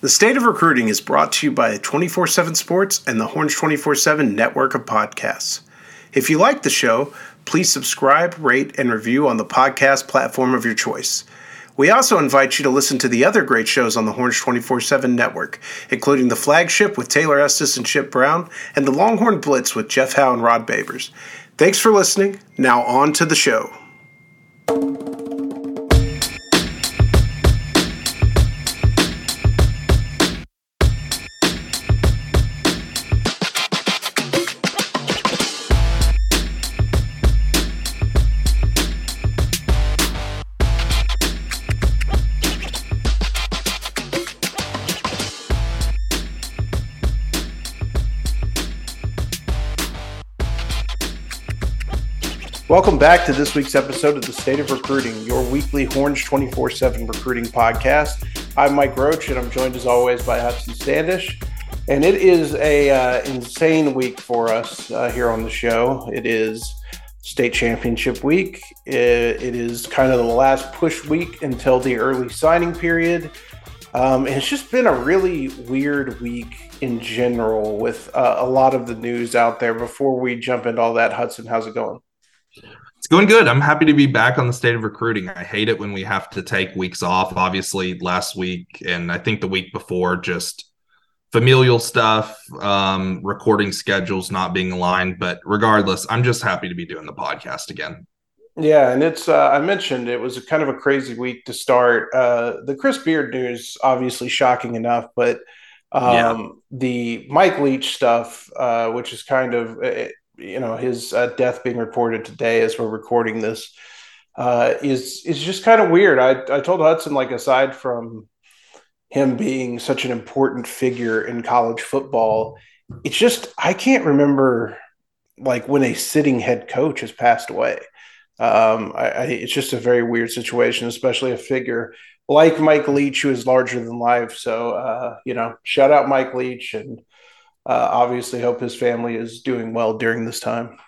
The State of Recruiting is brought to you by 24 7 Sports and the Horns 24 7 network of podcasts. If you like the show, please subscribe, rate, and review on the podcast platform of your choice. We also invite you to listen to the other great shows on the Horns 24 7 network, including The Flagship with Taylor Estes and Chip Brown, and The Longhorn Blitz with Jeff Howe and Rod Babers. Thanks for listening. Now, on to the show. Welcome back to this week's episode of the State of Recruiting, your weekly Horns 24 7 recruiting podcast. I'm Mike Roach, and I'm joined as always by Hudson Standish. And it is a uh, insane week for us uh, here on the show. It is state championship week. It, it is kind of the last push week until the early signing period. Um, and it's just been a really weird week in general with uh, a lot of the news out there. Before we jump into all that, Hudson, how's it going? Going good. I'm happy to be back on the state of recruiting. I hate it when we have to take weeks off. Obviously, last week and I think the week before, just familial stuff, um, recording schedules not being aligned. But regardless, I'm just happy to be doing the podcast again. Yeah, and it's uh, I mentioned it was a kind of a crazy week to start. Uh, the Chris Beard news, obviously shocking enough, but um, yeah. the Mike Leach stuff, uh, which is kind of it, you know his uh, death being reported today as we're recording this uh, is is just kind of weird. I I told Hudson like aside from him being such an important figure in college football, it's just I can't remember like when a sitting head coach has passed away. Um, I, I, it's just a very weird situation, especially a figure like Mike Leach, who is larger than life. So, uh, you know, shout out Mike Leach and uh, obviously hope his family is doing well during this time.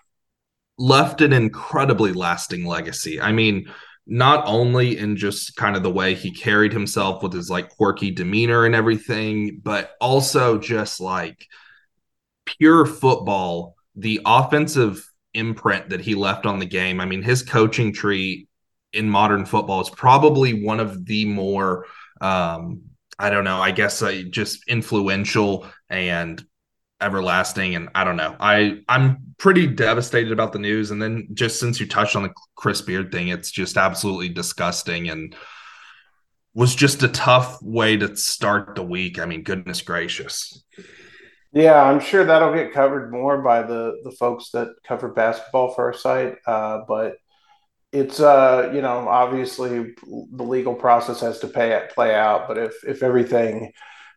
Left an incredibly lasting legacy. I mean, not only in just kind of the way he carried himself with his like quirky demeanor and everything, but also just like pure football, the offensive imprint that he left on the game. I mean, his coaching tree in modern football is probably one of the more um, I don't know, I guess uh, just influential and everlasting and i don't know. I i'm pretty devastated about the news and then just since you touched on the chris beard thing it's just absolutely disgusting and was just a tough way to start the week. I mean goodness gracious. Yeah i'm sure that'll get covered more by the the folks that cover basketball for our site uh, but it's uh you know obviously the legal process has to pay play out but if if everything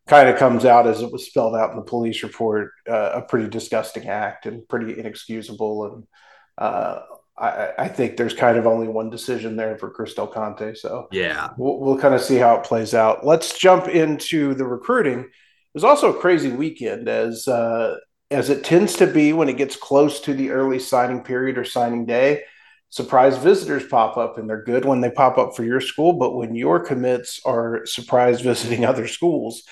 kind of comes out as it was spelled out in the police report uh, a pretty disgusting act and pretty inexcusable and uh, I, I, think there's kind of only one decision there for Chris Del Conte. So yeah, we'll, we'll kind of see how it plays out. Let's jump into the recruiting. It was also a crazy weekend as uh, as it tends to be when it gets close to the early signing period or signing day. Surprise visitors pop up, and they're good when they pop up for your school. But when your commits are surprise visiting other schools,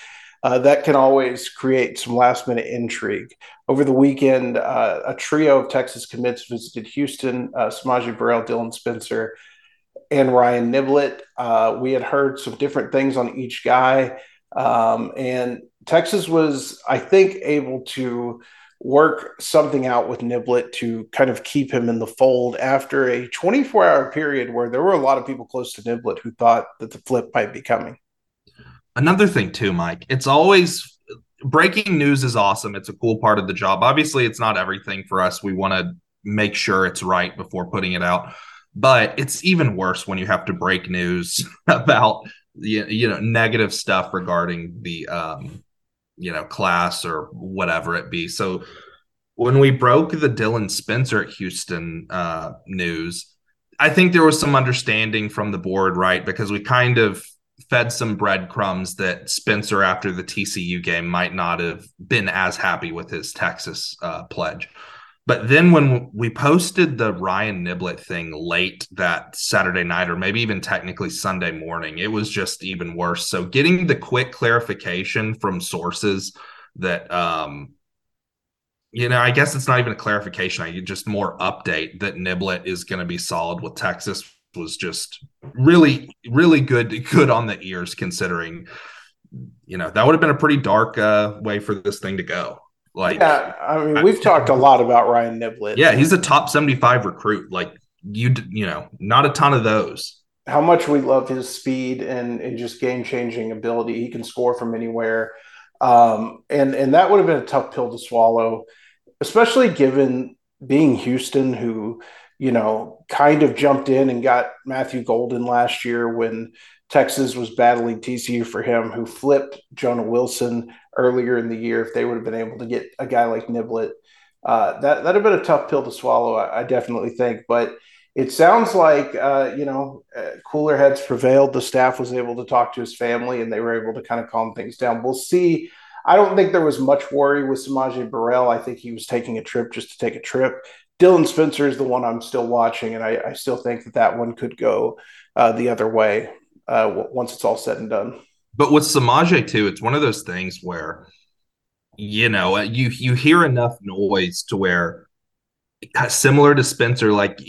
uh, that can always create some last minute intrigue. Over the weekend, uh, a trio of Texas commits visited Houston uh, S'Maje Burrell, Dylan Spencer, and Ryan Niblett. Uh, we had heard some different things on each guy. Um, and Texas was, I think, able to work something out with Niblett to kind of keep him in the fold after a 24 hour period where there were a lot of people close to Niblett who thought that the flip might be coming. Another thing, too, Mike, it's always breaking news is awesome. It's a cool part of the job. Obviously, it's not everything for us. We want to make sure it's right before putting it out. But it's even worse when you have to break news about you know negative stuff regarding the um you know class or whatever it be. So when we broke the Dylan Spencer at Houston uh, news, I think there was some understanding from the board, right? Because we kind of fed some breadcrumbs that Spencer, after the TCU game, might not have been as happy with his Texas uh, pledge. But then when we posted the Ryan Niblett thing late that Saturday night, or maybe even technically Sunday morning, it was just even worse. So getting the quick clarification from sources that, um, you know, I guess it's not even a clarification. I just more update that Niblett is going to be solid with Texas was just really, really good, good on the ears considering, you know, that would have been a pretty dark uh, way for this thing to go. Like, yeah, I mean, we've I, talked a lot about Ryan Niblett. Yeah, he's a top 75 recruit. Like, you, you know, not a ton of those. How much we love his speed and, and just game changing ability. He can score from anywhere. Um, and, and that would have been a tough pill to swallow, especially given being Houston, who, you know, kind of jumped in and got Matthew Golden last year when Texas was battling TCU for him, who flipped Jonah Wilson earlier in the year. If they would have been able to get a guy like Niblett, uh, that that'd have been a tough pill to swallow. I, I definitely think, but it sounds like uh, you know uh, cooler heads prevailed. The staff was able to talk to his family, and they were able to kind of calm things down. We'll see. I don't think there was much worry with S'Maje Burrell. I think he was taking a trip just to take a trip. Dylan Spencer is the one I'm still watching, and I, I still think that that one could go uh, the other way uh, once it's all said and done. But with S'Maje too, it's one of those things where you know you you hear enough noise to where similar to Spencer, like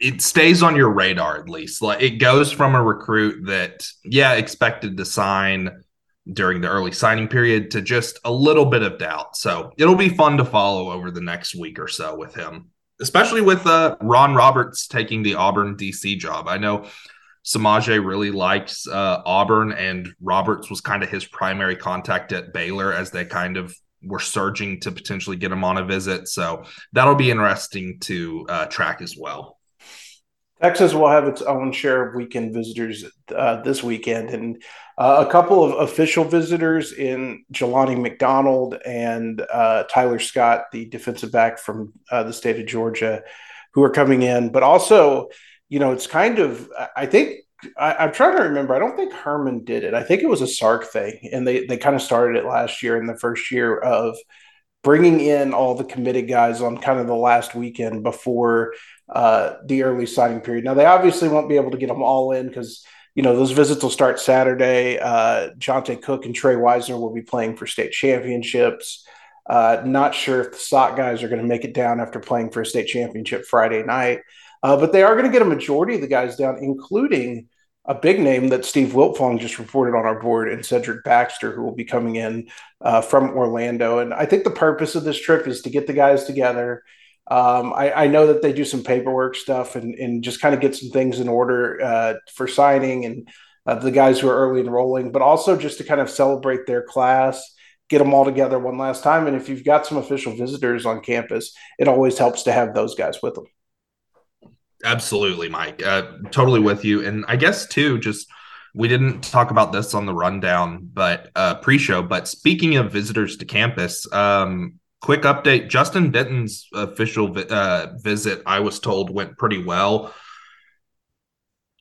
it stays on your radar at least. Like it goes from a recruit that yeah expected to sign during the early signing period to just a little bit of doubt. So it'll be fun to follow over the next week or so with him, especially with uh, Ron Roberts taking the Auburn DC job. I know S'Maje really likes uh, Auburn, and Roberts was kind of his primary contact at Baylor as they kind of were surging to potentially get him on a visit. So that'll be interesting to uh, track as well. Texas will have its own share of weekend visitors uh, this weekend, and uh, a couple of official visitors in Jelani McDonald and uh, Tyler Scott, the defensive back from uh, the state of Georgia, who are coming in. But also, you know, it's kind of, I think, I, am trying to remember. I don't think Herman did it. I think it was a Sark thing, and they they kind of started it last year in the first year of bringing in all the committed guys on kind of the last weekend before uh, the early signing period. Now they obviously won't be able to get them all in because you know those visits will start Saturday. Uh, Johntay Cook and Trey Wisner will be playing for state championships. Uh, not sure if the SOC guys are going to make it down after playing for a state championship Friday night. Uh, but they are going to get a majority of the guys down, including a big name that Steve Wiltfong just reported on our board and Cedric Baxter, who will be coming in uh, from Orlando. And I think the purpose of this trip is to get the guys together. Um, I, I, know that they do some paperwork stuff and, and just kind of get some things in order uh, for signing and uh, the guys who are early enrolling, but also just to kind of celebrate their class, get them all together one last time. And if you've got some official visitors on campus, it always helps to have those guys with them. Absolutely, Mike. Uh, totally with you. And I guess too, just we didn't talk about this on the rundown, but uh, pre-show. But speaking of visitors to campus, um, quick update: Justin Benton's official vi- uh, visit, I was told, went pretty well.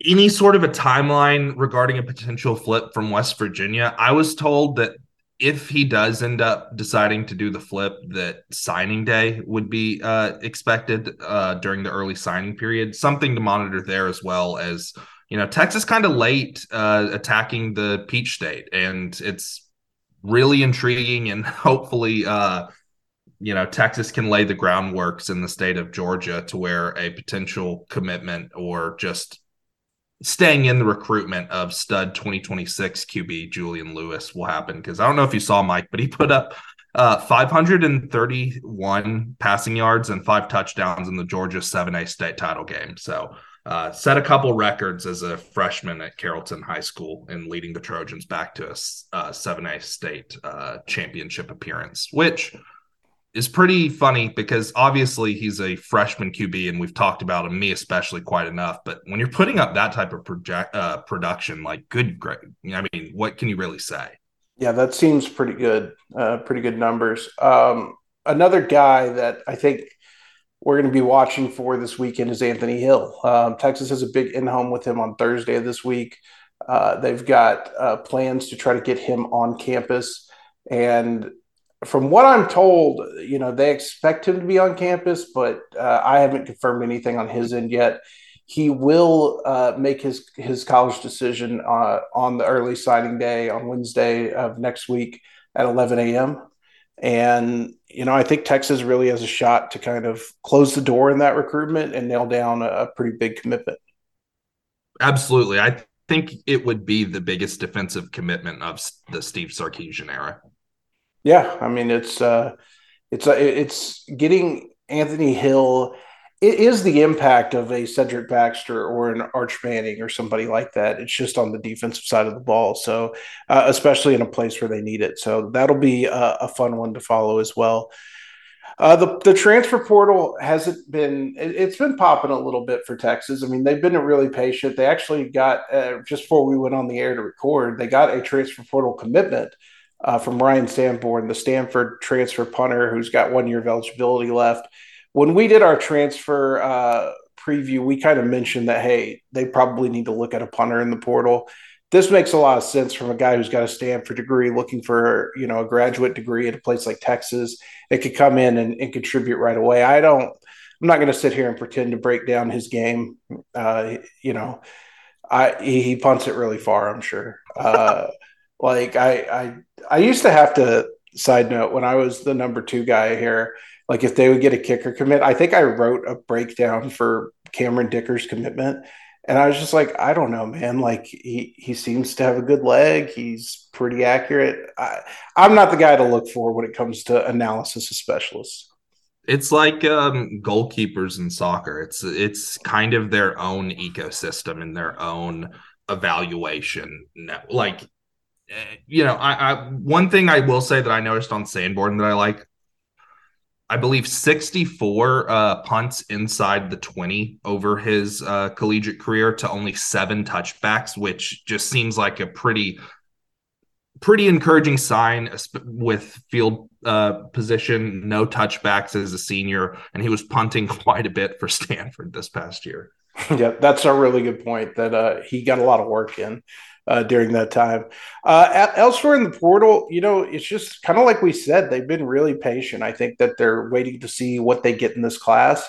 Any sort of a timeline regarding a potential flip from West Virginia? I was told that if he does end up deciding to do the flip, that signing day would be uh, expected uh, during the early signing period. Something to monitor there as well as you know Texas kind of late uh, attacking the Peach State, and it's really intriguing and hopefully. You know, Texas can lay the groundworks in the state of Georgia to where a potential commitment or just staying in the recruitment of stud 2026 QB Julian Lewis will happen because I don't know if you saw Mike, but he put up Uh, 531 passing yards and five touchdowns in the Georgia 7A state title game. So uh, set a couple records as a freshman at Carrollton High School and leading the Trojans back to a uh, 7A state uh, championship appearance, which is pretty funny because obviously he's a freshman QB and we've talked about him, me especially, quite enough. But when you're putting up that type of project uh, production, like good, great. I mean, what can you really say? Yeah, that seems pretty good. Uh, pretty good numbers. Um, another guy that I think we're going to be watching for this weekend is Anthony Hill. Um, Texas has a big in home with him on Thursday of this week. Uh, they've got uh, plans to try to get him on campus. And from what I'm told, you know, they expect him to be on campus, but uh, I haven't confirmed anything on his end yet. He will uh, make his his college decision uh, on the early signing day on Wednesday of next week at 11 a.m. And you know, I think Texas really has a shot to kind of close the door in that recruitment and nail down a, a pretty big commitment. Absolutely, I think it would be the biggest defensive commitment of the Steve Sarkisian era. Yeah, I mean it's uh, it's uh, it's getting Anthony Hill. It is the impact of a Cedric Baxter or an Arch Manning or somebody like that. It's just on the defensive side of the ball. So, uh, especially in a place where they need it. So that'll be a, a fun one to follow as well. Uh, the the transfer portal hasn't been it, has been popping a little bit for Texas. I mean, they've been really patient. They actually got uh, just before we went on the air to record, they got a transfer portal commitment uh, from Ryan Sanborn, the Stanford transfer punter who's got one year of eligibility left. When we did our transfer uh, preview, we kind of mentioned that, hey, they probably need to look at a punter in the portal. This makes a lot of sense from a guy who's got a Stanford degree looking for, you know, a graduate degree at a place like Texas. It could come in and, and contribute right away. I don't, I'm not going to sit here and pretend to break down his game. Uh, you know, I, he, he punts it really far, I'm sure. Uh, like I, I, used to have to. Side note: When I was the number two guy here, like if they would get a kicker commit, I think I wrote a breakdown for Cameron Dicker's commitment, and I was just like, I don't know, man. Like he he seems to have a good leg. He's pretty accurate. I, I'm not the guy to look for when it comes to analysis of specialists. It's like um, goalkeepers in soccer. It's it's kind of their own ecosystem and their own evaluation. Like you know, I, I one thing I will say that I noticed on Sanborn that I like, I believe 64 uh, punts inside the 20 over his uh, collegiate career to only seven touchbacks, which just seems like a pretty pretty encouraging sign with field uh, position, no touchbacks as a senior, and he was punting quite a bit for Stanford this past year. Yeah, that's a really good point. That uh, he got a lot of work in uh, during that time. Uh, elsewhere in the portal, you know, it's just kind of like we said, they've been really patient. I think that they're waiting to see what they get in this class.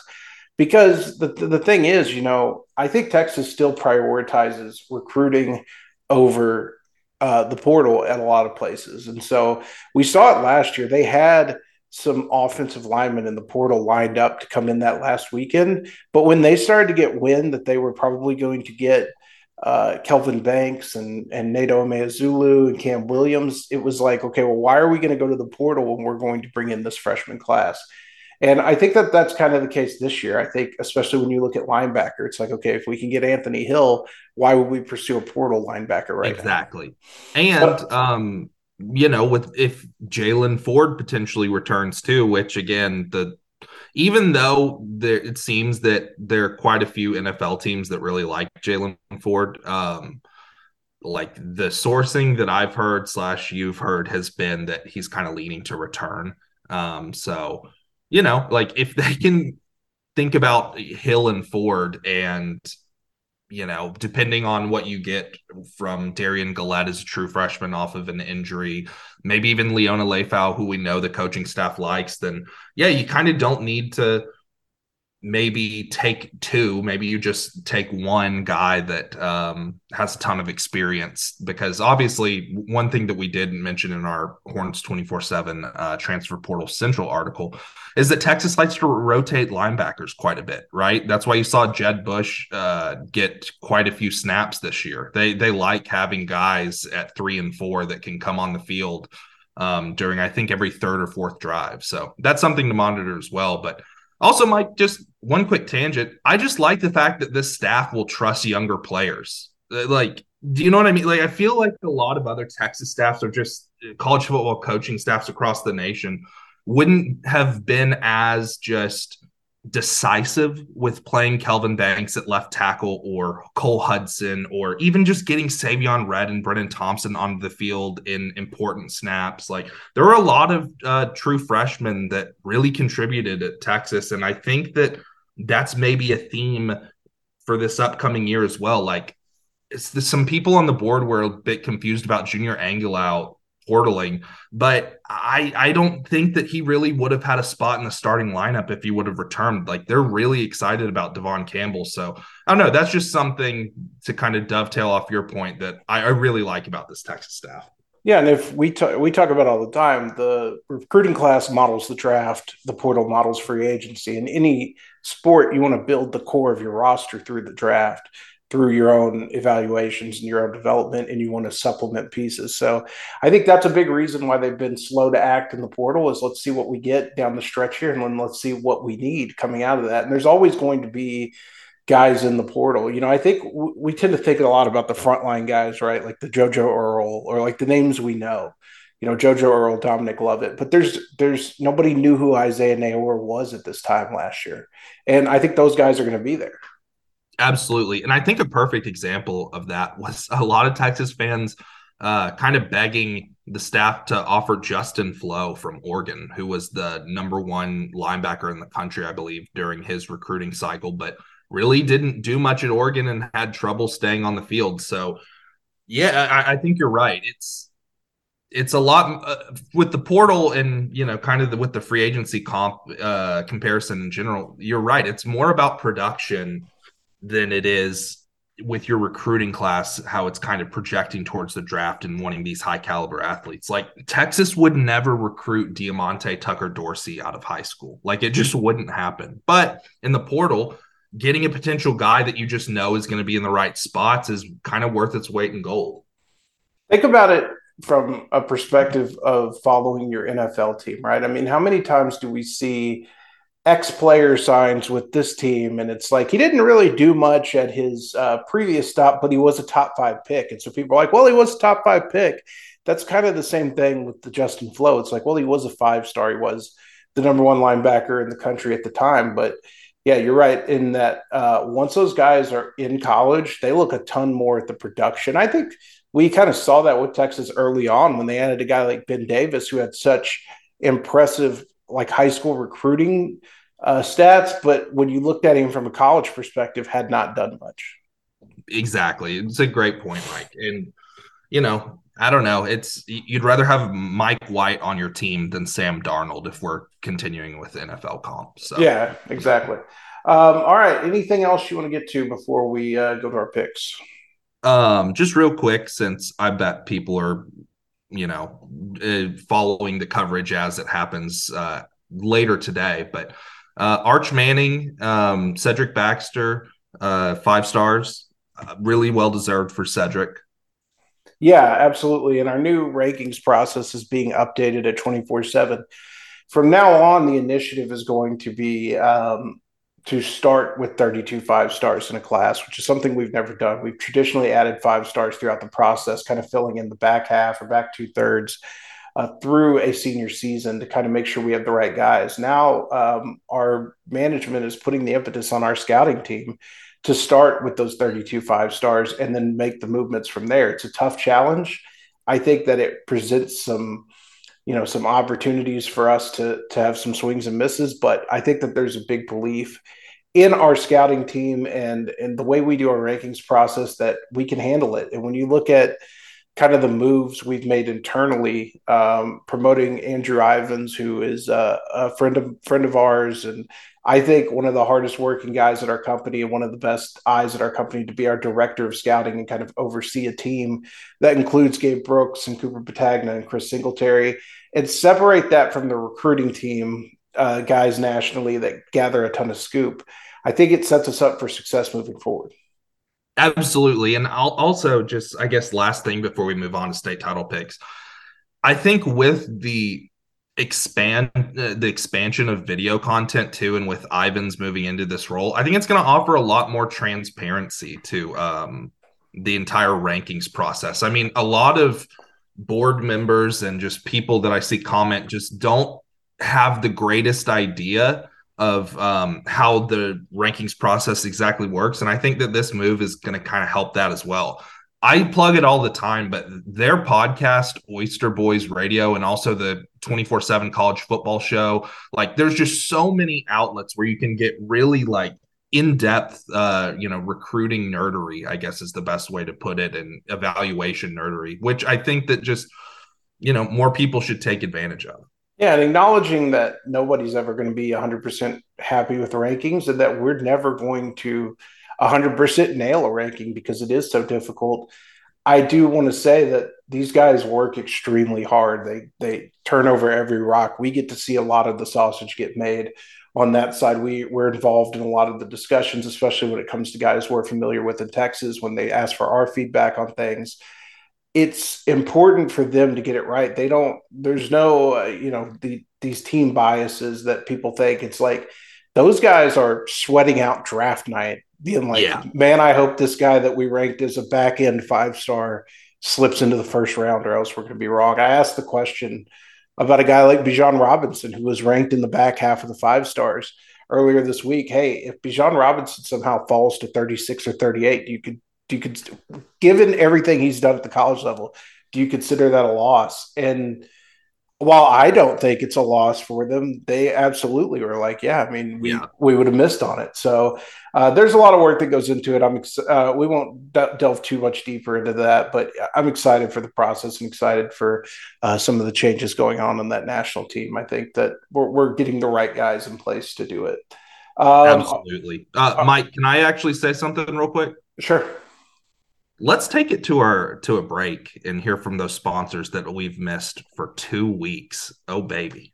Because the, the thing is, you know, I think Texas still prioritizes recruiting over uh, the portal at a lot of places. And so we saw it last year. They had some offensive linemen in the portal lined up to come in that last weekend. But when they started to get wind that they were probably going to get – uh, Kelvin Banks and and Neto Umeozulu and Cam Williams, it was like, okay, well, why are we going to go to the portal when we're going to bring in this freshman class? And I think that that's kind of the case this year. I think, especially when you look at linebacker, it's like, okay, if we can get Anthony Hill, why would we pursue a portal linebacker right exactly. And um, you know, with if Jalen Ford potentially returns too, which again, the even though there it seems that there are quite a few NFL teams that really like Jalen Ford. Um, like the sourcing that I've heard slash you've heard has been that he's kind of leaning to return. Um, so you know, like if they can think about Hill and Ford and you know, depending on what you get from Derion Gullette as a true freshman off of an injury, maybe even Liona Lefau, who we know the coaching staff likes, then yeah, you kind of don't need to maybe take two maybe you just take one guy that um, has a ton of experience because obviously one thing that we didn't mention in our horns 24-7 uh, transfer portal central article is that texas likes to rotate linebackers quite a bit right that's why you saw jett bush uh, get quite a few snaps this year they they like having guys at three and four that can come on the field um, during I think every third or fourth drive. So that's something to monitor as well. But also, Mike, just one quick tangent. I just like the fact that this staff will trust younger players. Uh, like, do you know what I mean? Like, I feel like a lot of other Texas staffs or just uh, college football coaching staffs across the nation wouldn't have been as just decisive with playing Kelvin Banks at left tackle or Cole Hudson or even just getting Savion Red and Brenen Thompson onto the field in important snaps. Like there were a lot of uh, true freshmen that really contributed at Texas. And I think that that's maybe a theme for this upcoming year as well. Like some people on the board were a bit confused about Junior Angilau portaling. But I I don't think that he really would have had a spot in the starting lineup if he would have returned. Like they're really excited about Devon Campbell. So I don't know. That's just something to kind of dovetail off your point that I, I really like about this Texas staff. Yeah, and if we talk, we talk about all the time, the recruiting class models the draft, the portal models free agency. and any sport, you want to build the core of your roster through the draft through your own evaluations and your own development and you want to supplement pieces. So I think that's a big reason why they've been slow to act in the portal is let's see what we get down the stretch here and then let's see what we need coming out of that. And there's always going to be guys in the portal. You know, I think w- we tend to think a lot about the frontline guys, right? Like the JoJo Earle or like the names we know. You know, JoJo Earle, Dominic Lovett, but there's there's nobody knew who Isaiah Neyor was at this time last year, and I think those guys are going to be there. Absolutely. And I think a perfect example of that was a lot of Texas fans uh, kind of begging the staff to offer Justin Flowe from Oregon, who was the number one linebacker in the country, I believe, during his recruiting cycle, but really didn't do much at Oregon and had trouble staying on the field. So, yeah, I, I think you're right. It's it's a lot uh, with the portal and you know kind of the, with the free agency comp uh, comparison in general. You're right. It's more about production than it is with your recruiting class how it's kind of projecting towards the draft and wanting these high caliber athletes like texas would never recruit diamante tucker dorsey out of high school like it just wouldn't happen but in the portal getting a potential guy that you just know is going to be in the right spots is kind of worth its weight in gold think about it from a perspective of following your nfl team right i mean how many times do we see X player signs with this team, and it's like he didn't really do much at his uh, previous stop, but he was a top five pick, and so people are like, "Well, he was a top five pick." That's kind of the same thing with the Justin Flowe. It's like, well, he was a five star. He was the number one linebacker in the country at the time, but yeah, you're right in that uh, once those guys are in college, they look a ton more at the production. I think we kind of saw that with Texas early on when they added a guy like Ben Davis, who had such impressive like high school recruiting uh, stats, but when you looked at him from a college perspective, had not done much. Exactly, it's a great point, Mike. And you know, I don't know. It's you'd rather have Mike White on your team than Sam Darnold if we're continuing with NFL comp. So yeah, exactly. Um, all right. Anything else you want to get to before we uh, go to our picks? Um, just real quick, since I bet people are you know, uh, following the coverage as it happens uh, later today. But uh, Arch Manning, um, Cedric Baxter, uh, five stars, uh, really well deserved for Cedric. Yeah, absolutely. And our new rankings process is being updated at 24 7. From now on, the initiative is going to be um, to start with 32 five stars in a class, which is something we've never done. We've traditionally added five stars throughout the process, kind of filling in the back half or back two thirds uh, through a senior season to kind of make sure we have the right guys. Now, um, our management is putting the impetus on our scouting team to start with those 32 five stars and then make the movements from there. It's a tough challenge. I think that it presents some you know some opportunities for us to to have some swings and misses but i think that there's a big belief in our scouting team and and the way we do our rankings process that we can handle it. And when you look at kind of the moves we've made internally um, promoting andrew ivins who is a, a friend of friend of ours and I think one of the hardest working guys at our company and one of the best eyes at our company to be our director of scouting and kind of oversee a team that includes Gabe Brooks and Cooper Petagna and Chris Singletary and separate that from the recruiting team uh, guys nationally that gather a ton of scoop. I think it sets us up for success moving forward. Absolutely. And I'll also just, I guess, last thing before we move on to state title picks. I think with the expand uh, the expansion of video content too and with ivins moving into this role I think it's going to offer a lot more transparency to um the entire rankings process. I mean a lot of board members and just people that I see comment just don't have the greatest idea of um, how the rankings process exactly works. And I think that this move is going to kind of help that as well. I plug it all the time, but their podcast, Oyster Boys Radio, and also the 24 7 college football show, like there's just so many outlets where you can get really like in depth, uh, you know, recruiting nerdery, I guess is the best way to put it, and evaluation nerdery, which I think that just, you know, more people should take advantage of. Yeah, and acknowledging that nobody's ever going to be 100% happy with rankings and that we're never going to 100% nail a ranking because it is so difficult. I do want to say that these guys work extremely hard. They they turn over every rock. We get to see a lot of the sausage get made on that side. We we're involved in a lot of the discussions, especially when it comes to guys we're familiar with in Texas when they ask for our feedback on things. It's important for them to get it right. They don't. There's no, uh, you know, the, these team biases that people think. It's like those guys are sweating out draft night being like, yeah. man, I hope this guy that we ranked as a back end five star slips into the first round, or else we're going to be wrong. I asked the question about a guy like Bijan Robinson, who was ranked in the back half of the five stars earlier this week. Hey, if Bijan Robinson somehow falls to 36 or 38, you could, you could, given everything he's done at the college level, do you consider that a loss? And while I don't think it's a loss for them, they absolutely were like, yeah, I mean, we, yeah. we would have missed on it. So uh, there's a lot of work that goes into it. I'm ex- uh, we won't de- delve too much deeper into that, but I'm excited for the process and excited for uh, some of the changes going on in that national team. I think that we're, we're getting the right guys in place to do it. Um, Absolutely, uh, uh, Mike. Can I actually say something real quick? Sure let's take it to our to a break and hear from those sponsors that we've missed for two weeks. Oh baby.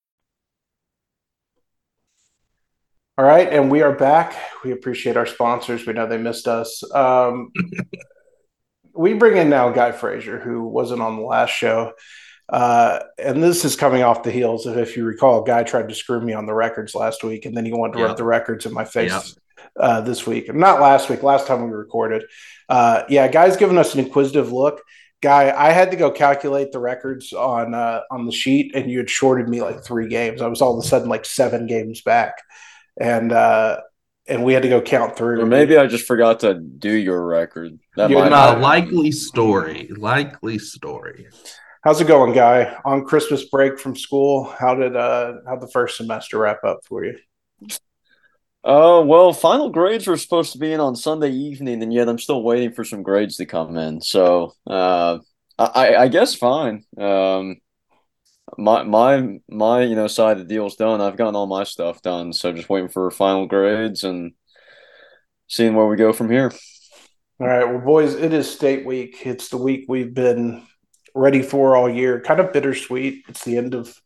All right, and we are back. We appreciate our sponsors. We know they missed us. Um, we bring in now Guy Frazier, who wasn't on the last show. Uh, and this is coming off the heels of, if you recall, Guy tried to screw me on the records last week, and then he wanted to yep. rub the records in my face yep. uh, this week. Not last week, last time we recorded. Uh, yeah, Guy's giving us an inquisitive look. Guy, I had to go calculate the records on uh, on the sheet, and you had shorted me like three games. I was all of a sudden like seven games back and uh, and we had to go count through. Or maybe I just forgot to do your record. That You're not a likely story. Likely story. How's it going, guy? On Christmas break from school, how did uh how the first semester wrap up for you? Uh, well, final grades were supposed to be in on Sunday evening, and yet I'm still waiting for some grades to come in. So, uh, I I guess fine. Um, my my my you know side of the deal's done. I've gotten all my stuff done, so just waiting for final grades and seeing where we go from here. All right, well, boys, it is state week. It's the week we've been ready for all year. Kind of bittersweet. It's the end of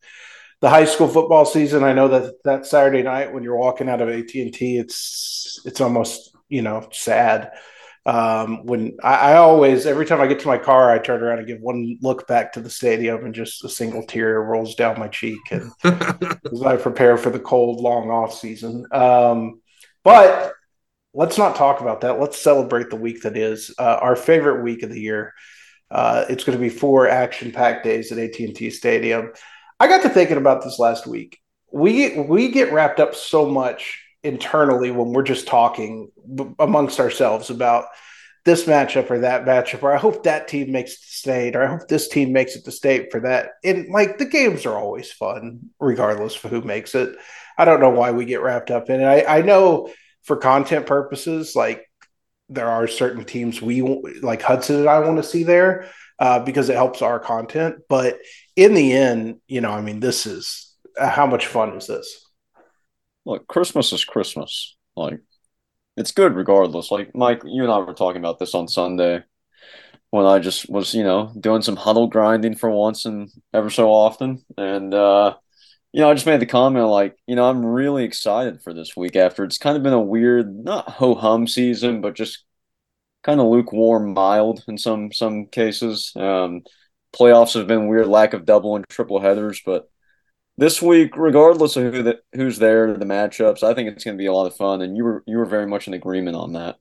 the high school football season. I know that that Saturday night when you're walking out of AT and T, it's it's almost you know sad um, when I, I, always every time I get to my car, I turn around and give one look back to the stadium, and just a single tear rolls down my cheek, and as I prepare for the cold, long off season. Um, but let's not talk about that. Let's celebrate the week that is uh, our favorite week of the year. Uh, it's going to be four action-packed days at AT&T Stadium. I got to thinking about this last week. We we get wrapped up so much internally when we're just talking amongst ourselves about this matchup or that matchup, or I hope that team makes it to state, or I hope this team makes it to state for that. And like the games are always fun, regardless of who makes it. I don't know why we get wrapped up in it. I, I know for content purposes, like there are certain teams we like Hudson and I want to see there uh, because it helps our content. But in the end, you know, I mean, this is uh, how much fun is this? Look, Christmas is Christmas. Like it's good regardless. Like Mike, you and I were talking about this on Sunday when I just was, you know, doing some huddle grinding for once and ever so often. And uh you know, I just made the comment like, you know, I'm really excited for this week after it's kind of been a weird, not ho hum season, but just kind of lukewarm, mild in some some cases. Um, playoffs have been weird, lack of double and triple headers, but this week, regardless of who the, who's there, the matchups, I think it's going to be a lot of fun. And you were you were very much in agreement on that.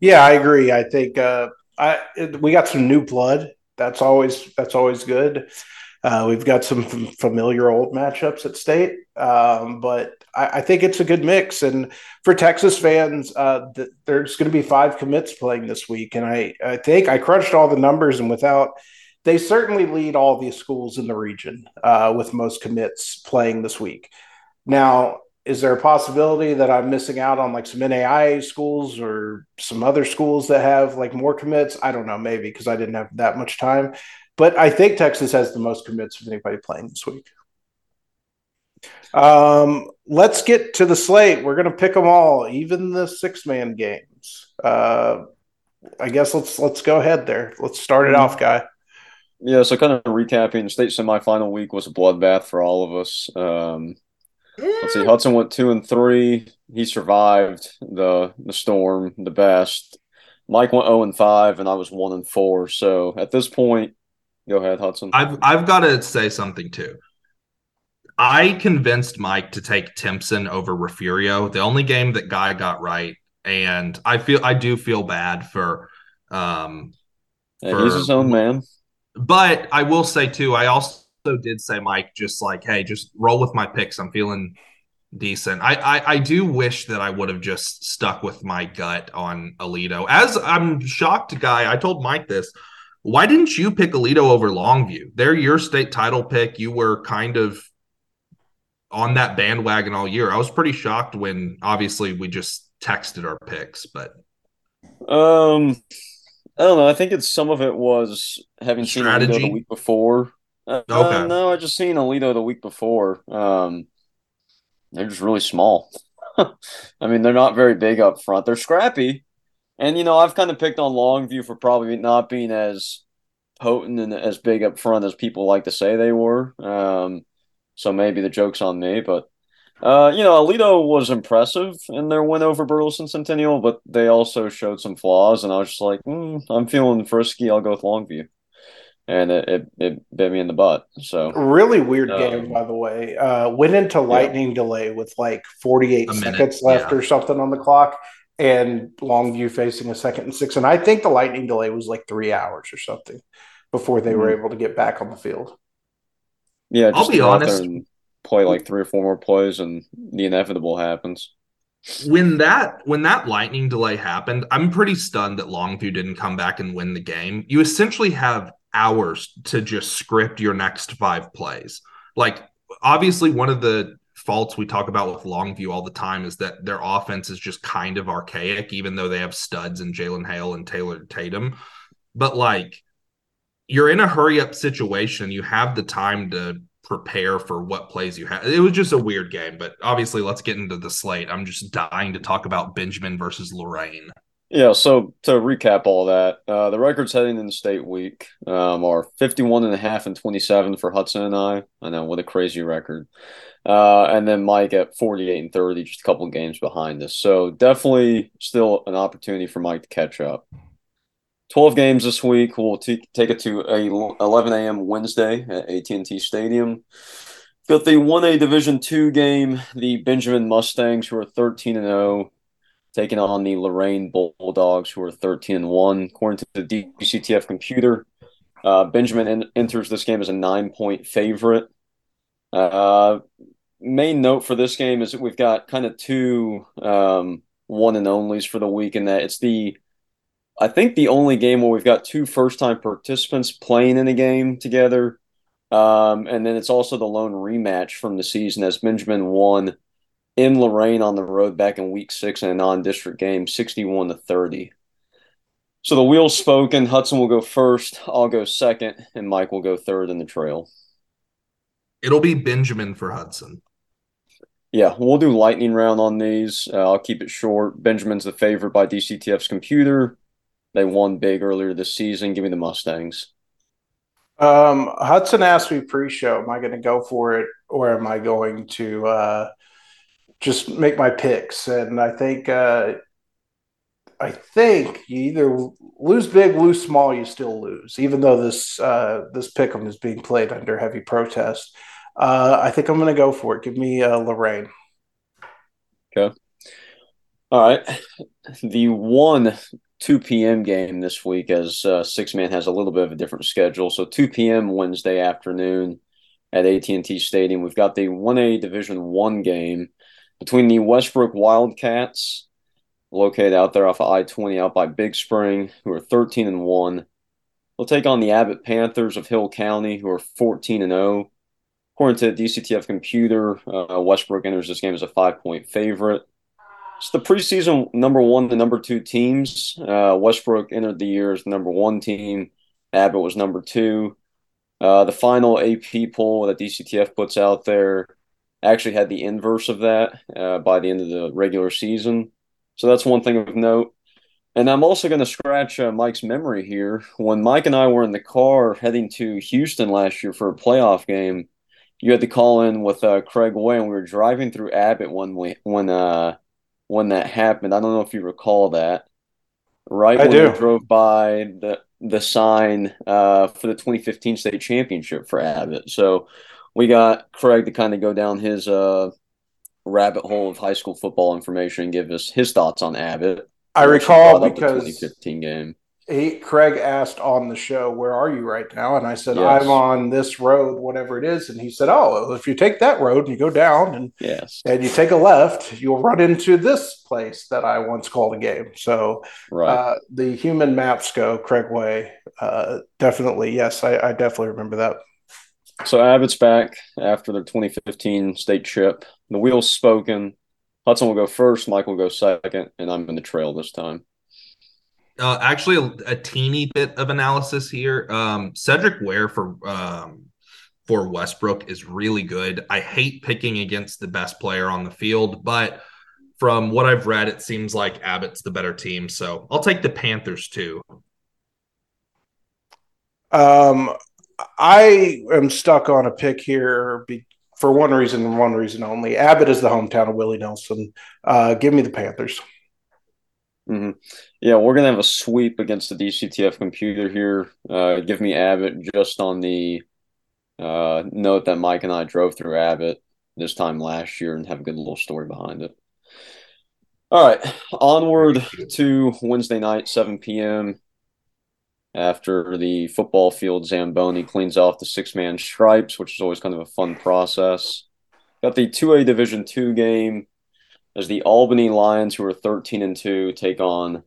Yeah, I agree. I think uh, I we got some new blood. That's always that's always good. Uh, we've got some familiar old matchups at state, um, but I, I, think it's a good mix. And for Texas fans, uh, th- there's going to be five commits playing this week, and I I think I crunched all the numbers, and without they certainly lead all the schools in the region uh, with most commits playing this week. Now, is there a possibility that I'm missing out on like some NAIA schools or some other schools that have like more commits? I don't know, maybe because I didn't have that much time. But I think Texas has the most commits of anybody playing this week. Um, let's get to the slate. We're going to pick them all, even the six man games. Uh, I guess let's let's go ahead there. Let's start it mm-hmm. off, guy. Yeah, so kind of recapping, state semifinal week was a bloodbath for all of us. Um, let's see, Hudson went two and three. He survived the the storm the best. Mike went zero and five, and I was one and four. So at this point, go ahead, Hudson. I've I've got to say something too. I convinced Mike to take Timpson over Refugio, the only game that Guy got right, and I feel I do feel bad for. Um, yeah, for, he's his own man but I will say too, I also did say Mike, just like, hey, just roll with my picks. I'm feeling decent. I, I, I do wish that I would have just stuck with my gut on Aledo. As I'm shocked, guy. I told Mike this. Why didn't you pick Aledo over Longview? They're your state title pick. You were kind of on that bandwagon all year. I was pretty shocked when obviously we just texted our picks, but um I don't know. I think it's some of it was having Strategy. seen Aledo the week before. Uh, okay. no, I just seen Aledo the week before. Um, they're just really small. I mean, they're not very big up front. They're scrappy, and you know, I've kind of picked on Longview for probably not being as potent and as big up front as people like to say they were. Um, so maybe the joke's on me, but uh, you know, Aledo was impressive in their win over Burleson Centennial, but they also showed some flaws, and I was just like, mm, I'm feeling frisky. I'll go with Longview, and it, it, it bit me in the butt. So really weird um, game, by the way. Uh, went into lightning yeah. delay with like 48 seconds left yeah. or something on the clock, and Longview facing a second and six, and I think the lightning delay was like three hours or something before they mm-hmm. were able to get back on the field. Yeah, I'll be honest. And, play like three or four more plays and the inevitable happens. When that when that lightning delay happened, I'm pretty stunned that Longview didn't come back and win the game. You essentially have hours to just script your next five plays. Like obviously one of the faults we talk about with Longview all the time is that their offense is just kind of archaic, even though they have studs in Jalen Hale and Taylor Tatum. But like you're in a hurry up situation, you have the time to prepare for what plays you have. It was just a weird game, but obviously, let's get into the slate. I'm just dying to talk about Benjamin versus Loraine. Yeah, so to recap all that, uh, the records heading into state week um, are 51 and a half and 27 for Hudson and I. I know, what a crazy record. Uh, and then Mike at 48 and 30, just a couple games behind us. So definitely still an opportunity for Mike to catch up. 12 games this week. We'll t- take it to a 11 a.m. Wednesday at AT&T Stadium. Got the 1A Division two game, the Benjamin Mustangs, who are 13 and 0, taking on the Loraine Bulldogs, who are 13 and 1. According to the DCTF computer, uh, Benjamin en- enters this game as a nine point favorite. Uh, main note for this game is that we've got kind of two um, one and onlys for the week, in that it's the I think the only game where we've got two first time participants playing in a game together. Um, and then it's also the lone rematch from the season as Benjamin won in Loraine on the road back in week six in a non district game, 61 to 30. So the wheel's spoken. Hudson will go first. I'll go second, and Mike will go third in the trail. It'll be Benjamin for Hudson. Yeah, we'll do lightning round on these. Uh, I'll keep it short. Benjamin's the favorite by DCTF's computer. They won big earlier this season. Give me the Mustangs. Um, Hudson asked me pre-show, "Am I going to go for it, or am I going to uh, just make my picks?" And I think, uh, I think you either lose big, lose small, you still lose, even though this uh, this pick'em is being played under heavy protest. Uh, I think I'm going to go for it. Give me uh, Loraine. Okay. All right. The one 2 p.m. game this week as uh, Six Man has a little bit of a different schedule. So 2 p.m. Wednesday afternoon at AT&T Stadium, we've got the 1A Division 1 game between the Westbrook Wildcats located out there off of I-20 out by Big Spring who are 13 and 1. They'll take on the Abbott Panthers of Hill County who are 14 and 0. According to DCTF Computer, uh, Westbrook enters this game as a five-point favorite. It's the preseason number one the number two teams. Uh, Westbrook entered the year as the number one team. Abbott was number two. Uh, the final AP poll that DCTF puts out there actually had the inverse of that uh, by the end of the regular season. So that's one thing of note. And I'm also going to scratch uh, Mike's memory here. When Mike and I were in the car heading to Houston last year for a playoff game, you had to call in with uh, Craig Way, and we were driving through Abbott we when uh, when that happened. I don't know if you recall that. Right I when do. we drove by the the sign uh, for the 2015 state championship for Abbott. So we got Craig to kind of go down his uh, rabbit hole of high school football information and give us his thoughts on Abbott. I recall because 2015 game. He Craig asked on the show, "Where are you right now?" And I said, Yes. "I'm on this road, whatever it is." And he said, "Oh, if you take that road and you go down and Yes, and you take a left, you'll run into this place that I once called a game." So right. uh, the human maps go Craig Way. Uh, definitely, yes, I, I definitely remember that. So Abbott's back after their 2015 state trip. The wheel's spoken. Hudson will go first. Mike will go second, and I'm in the trail this time. Uh, actually, a, a teeny bit of analysis here. Um, Cedric Ware for um, for Westbrook is really good. I hate picking against the best player on the field, but from what I've read, it seems like Abbott's the better team. So I'll take the Panthers too. Um, I am stuck on a pick here be, for one reason and one reason only. Abbott is the hometown of Willie Nelson. Uh, give me the Panthers. hmm Yeah, we're gonna have a sweep against the DCTF computer here. Uh, give me Abbott just on the uh, note that Mike and I drove through Abbott this time last year and have a good little story behind it. All right, onward to Wednesday night, 7 p.m. After the football field, Zamboni cleans off the six man stripes, which is always kind of a fun process. Got the 2A Division two game as the Albany Lions, who are 13 and 2, take on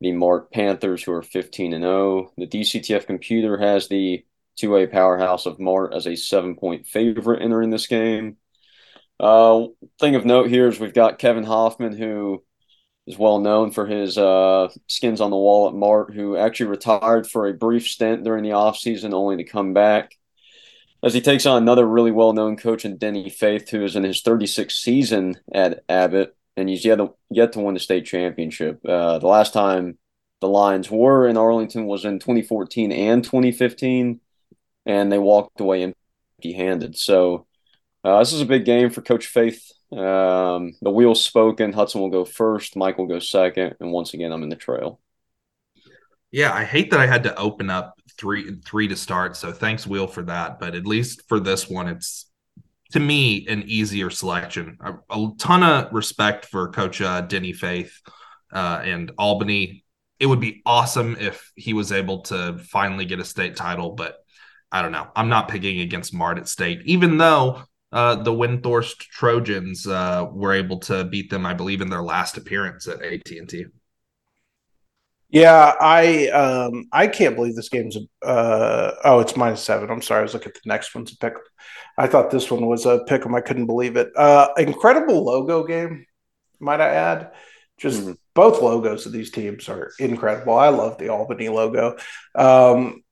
the Mart Panthers, who are 15 and 0. The DCTF computer has the 2A powerhouse of Mart as a seven point favorite entering this game. Uh, thing of note here is we've got Kevin Hoffman, who is well known for his uh, skins on the wall at Mart, who actually retired for a brief stint during the offseason, only to come back as he takes on another really well known coach in Denny Faith, who is in his 36th season at Abbott, and he's yet to, yet to win the state championship. Uh, the last time the Lions were in Arlington was in 2014 and 2015, and they walked away empty handed. So uh, this is a big game for Coach Faith. Um, the wheel's spoken. Hudson will go first. Mike will go second. And once again, I'm in the trail. Yeah, I hate that I had to open up three three to start. So thanks, Will, for that. But at least for this one, it's to me an easier selection. A, a ton of respect for Coach uh, Denny Faith uh, and Albany. It would be awesome if he was able to finally get a state title, but I don't know. I'm not picking against Mart at state, even though uh, the Windthorst Trojans uh, were able to beat them, I believe, in their last appearance at AT&T. Yeah, I um I can't believe this game's uh oh it's minus seven. I'm sorry, I was looking at the next one's a pick. I thought this one was a pick 'em. I couldn't believe it. Uh incredible logo game, might I add. Just mm-hmm. both logos of these teams are incredible. I love the Albany logo. Um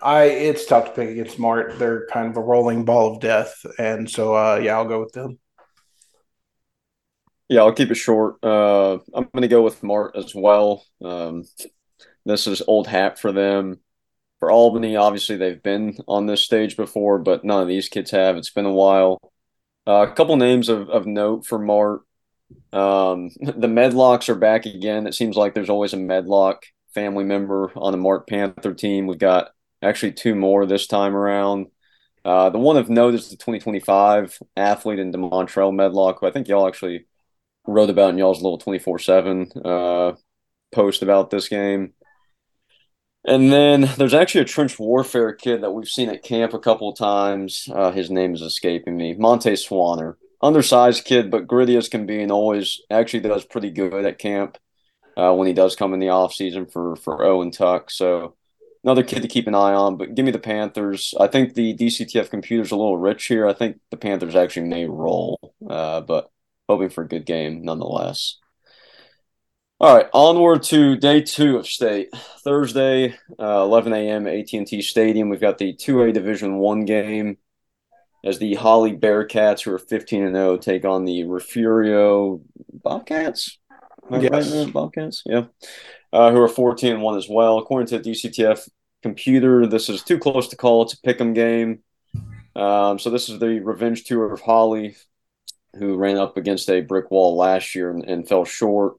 I it's tough to pick against Mart. They're kind of a rolling ball of death. And so uh yeah, I'll go with them. Yeah, I'll keep it short. Uh, I'm going to go with Mart as well. Um, this is old hat for them. For Albany, obviously they've been on this stage before, but none of these kids have. It's been a while. Uh, a couple names of, of note for Mart. Um, the Medlocks are back again. It seems like there's always a Medlock family member on the Mart Panther team. We've got actually two more this time around. Uh, the one of note is the 2025 athlete in Demontrell Medlock, who I think y'all actually – wrote about in y'all's little 24 uh, 7 post about this game. And then there's actually a trench warfare kid that we've seen at camp a couple of times. Uh, his name is escaping me. Monte Swanner. Undersized kid, but gritty as can be, and always actually does pretty good at camp uh, when he does come in the off season for for Owen Tuck. So another kid to keep an eye on. But give me the Panthers. I think the DCTF computer's a little rich here. I think the Panthers actually may roll, uh, but hoping for a good game nonetheless. All right, onward to day two of state. Thursday, uh, 11 a.m. at AT&T Stadium. We've got the 2A Division One game as the Holly Bearcats, who are 15 and 0, take on the Refugio Bobcats. Yes. Right Bobcats, yeah, uh, who are 14 and one as well. According to the DCTF computer, this is too close to call. It's a pick'em game. Um, so this is the revenge tour of Holly who ran up against a brick wall last year and, and fell short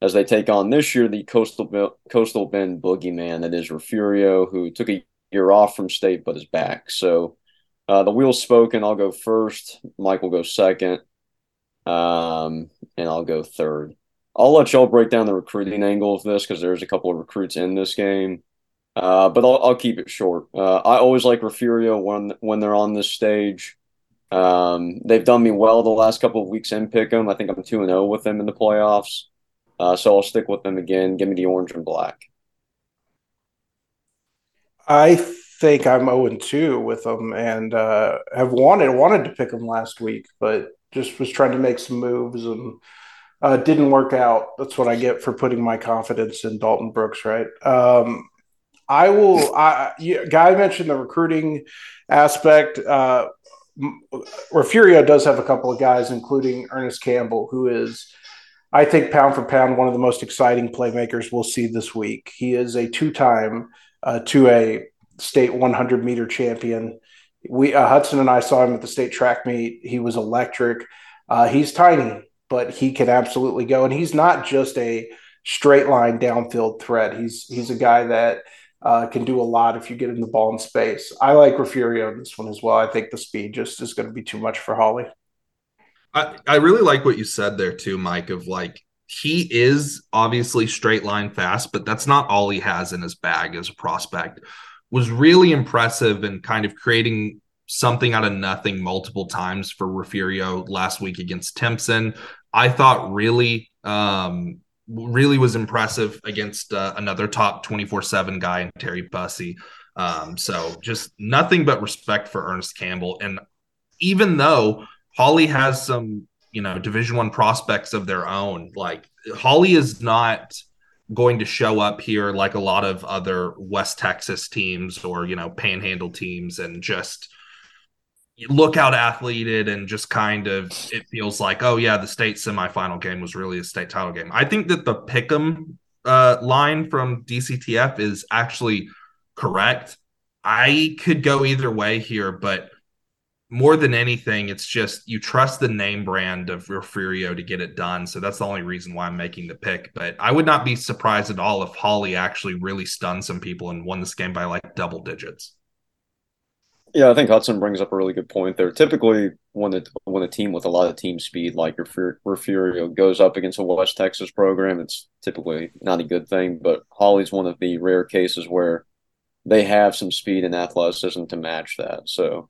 as they take on this year the coastal coastal bend boogeyman that is Refugio, who took a year off from state but is back. So uh, the wheel's spoken. I'll go first. Mike will go second, um, and I'll go third. I'll let y'all break down the recruiting angle of this because there's a couple of recruits in this game. Uh, but I'll, I'll, keep it short. Uh, I always like Refugio when when they're on this stage. Um, they've done me well the last couple of weeks in Pick'em. I think I'm two and zero oh with them in the playoffs. Uh, so I'll stick with them again. Give me the orange and black. I think I'm 0 and 2 with them and uh, have wanted wanted to pick them last week, but just was trying to make some moves and uh, didn't work out. That's what I get for putting my confidence in Dalton Brooks, right? Um, I will. I, you, Guy mentioned the recruiting aspect. Uh, Refugio does have a couple of guys, including Ernest Campbell, who is, I think, pound for pound, one of the most exciting playmakers we'll see this week. He is a two-time uh, 2A state 100 meter champion. We uh, Hudson and I saw him at the state track meet. He was electric. Uh, he's tiny, but he can absolutely go, and he's not just a straight line downfield threat. He's he's a guy that uh, can do a lot if you get in the ball in space. I like Refugio in this one as well. I think the speed just is going to be too much for Holly. I, I really like what you said there too, Mike, of like he is obviously straight line fast, but that's not all he has in his bag as a prospect. Was really impressive and kind of creating something out of nothing multiple times for Refugio last week against Timpson. I thought really um, really was impressive against uh, another top 24 7 guy in Terry Bussey. Um, so just nothing but respect for Ernest Campbell. And even though Holly has some, you know, Division One prospects of their own, like Holly is not going to show up here like a lot of other West Texas teams or, you know, panhandle teams and just look out athleted and just kind of it feels like oh yeah the state semifinal game was really a state title game. I think that the pick'em uh, line from dctf is actually correct. I could go either way here but more than anything it's just you trust the name brand of refugio to get it done. So that's the only reason why i'm making the pick. But i would not be surprised at all if holly actually really stunned some people and won this game by like double digits Yeah, I think Hudson brings up a really good point there. Typically, when a when a team with a lot of team speed, like Refugio, goes up against a West Texas program, it's typically not a good thing. But Holly's one of the rare cases where they have some speed and athleticism to match that. So,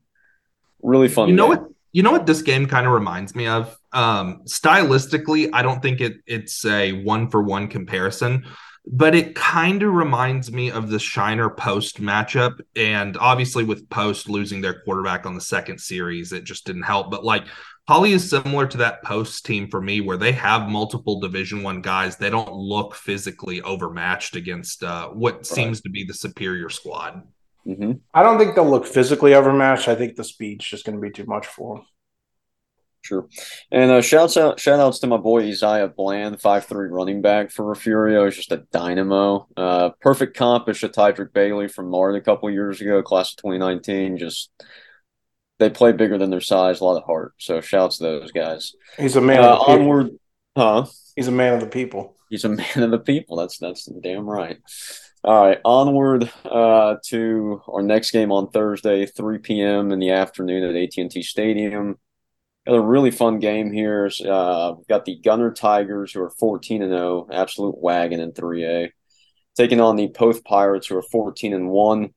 really fun. You know game. what? You know what this game kind of reminds me of? Um, stylistically, I don't think it it's a one for one comparison, but it kind of reminds me of the Shiner Post matchup. And obviously, with Post losing their quarterback on the second series, it just didn't help. But like Holly is similar to that Post team for me, where they have multiple Division One guys. They don't look physically overmatched against uh, what right. seems to be the superior squad. Mm-hmm. I don't think they'll look physically overmatched. I think the speed's just going to be too much for them. Sure. And uh, shouts out, shout outs to my boy Isaiah Bland, five three running back for Refugio. He's just a dynamo. Uh, perfect comp is Tydrick Bailey from Mart a couple years ago, class of 2019. Just they play bigger than their size, a lot of heart. So shouts to those guys. He's a man. Uh, onward, huh? He's a man of the people. He's a man of the people. That's that's damn right. All right, onward uh, to our next game on Thursday, 3 p.m. in the afternoon at AT&T Stadium. Got a really fun game here. Uh, we've got the Gunner Tigers, who are 14 and 0, absolute wagon in 3A, taking on the Poth Pirates, who are 14 and 1.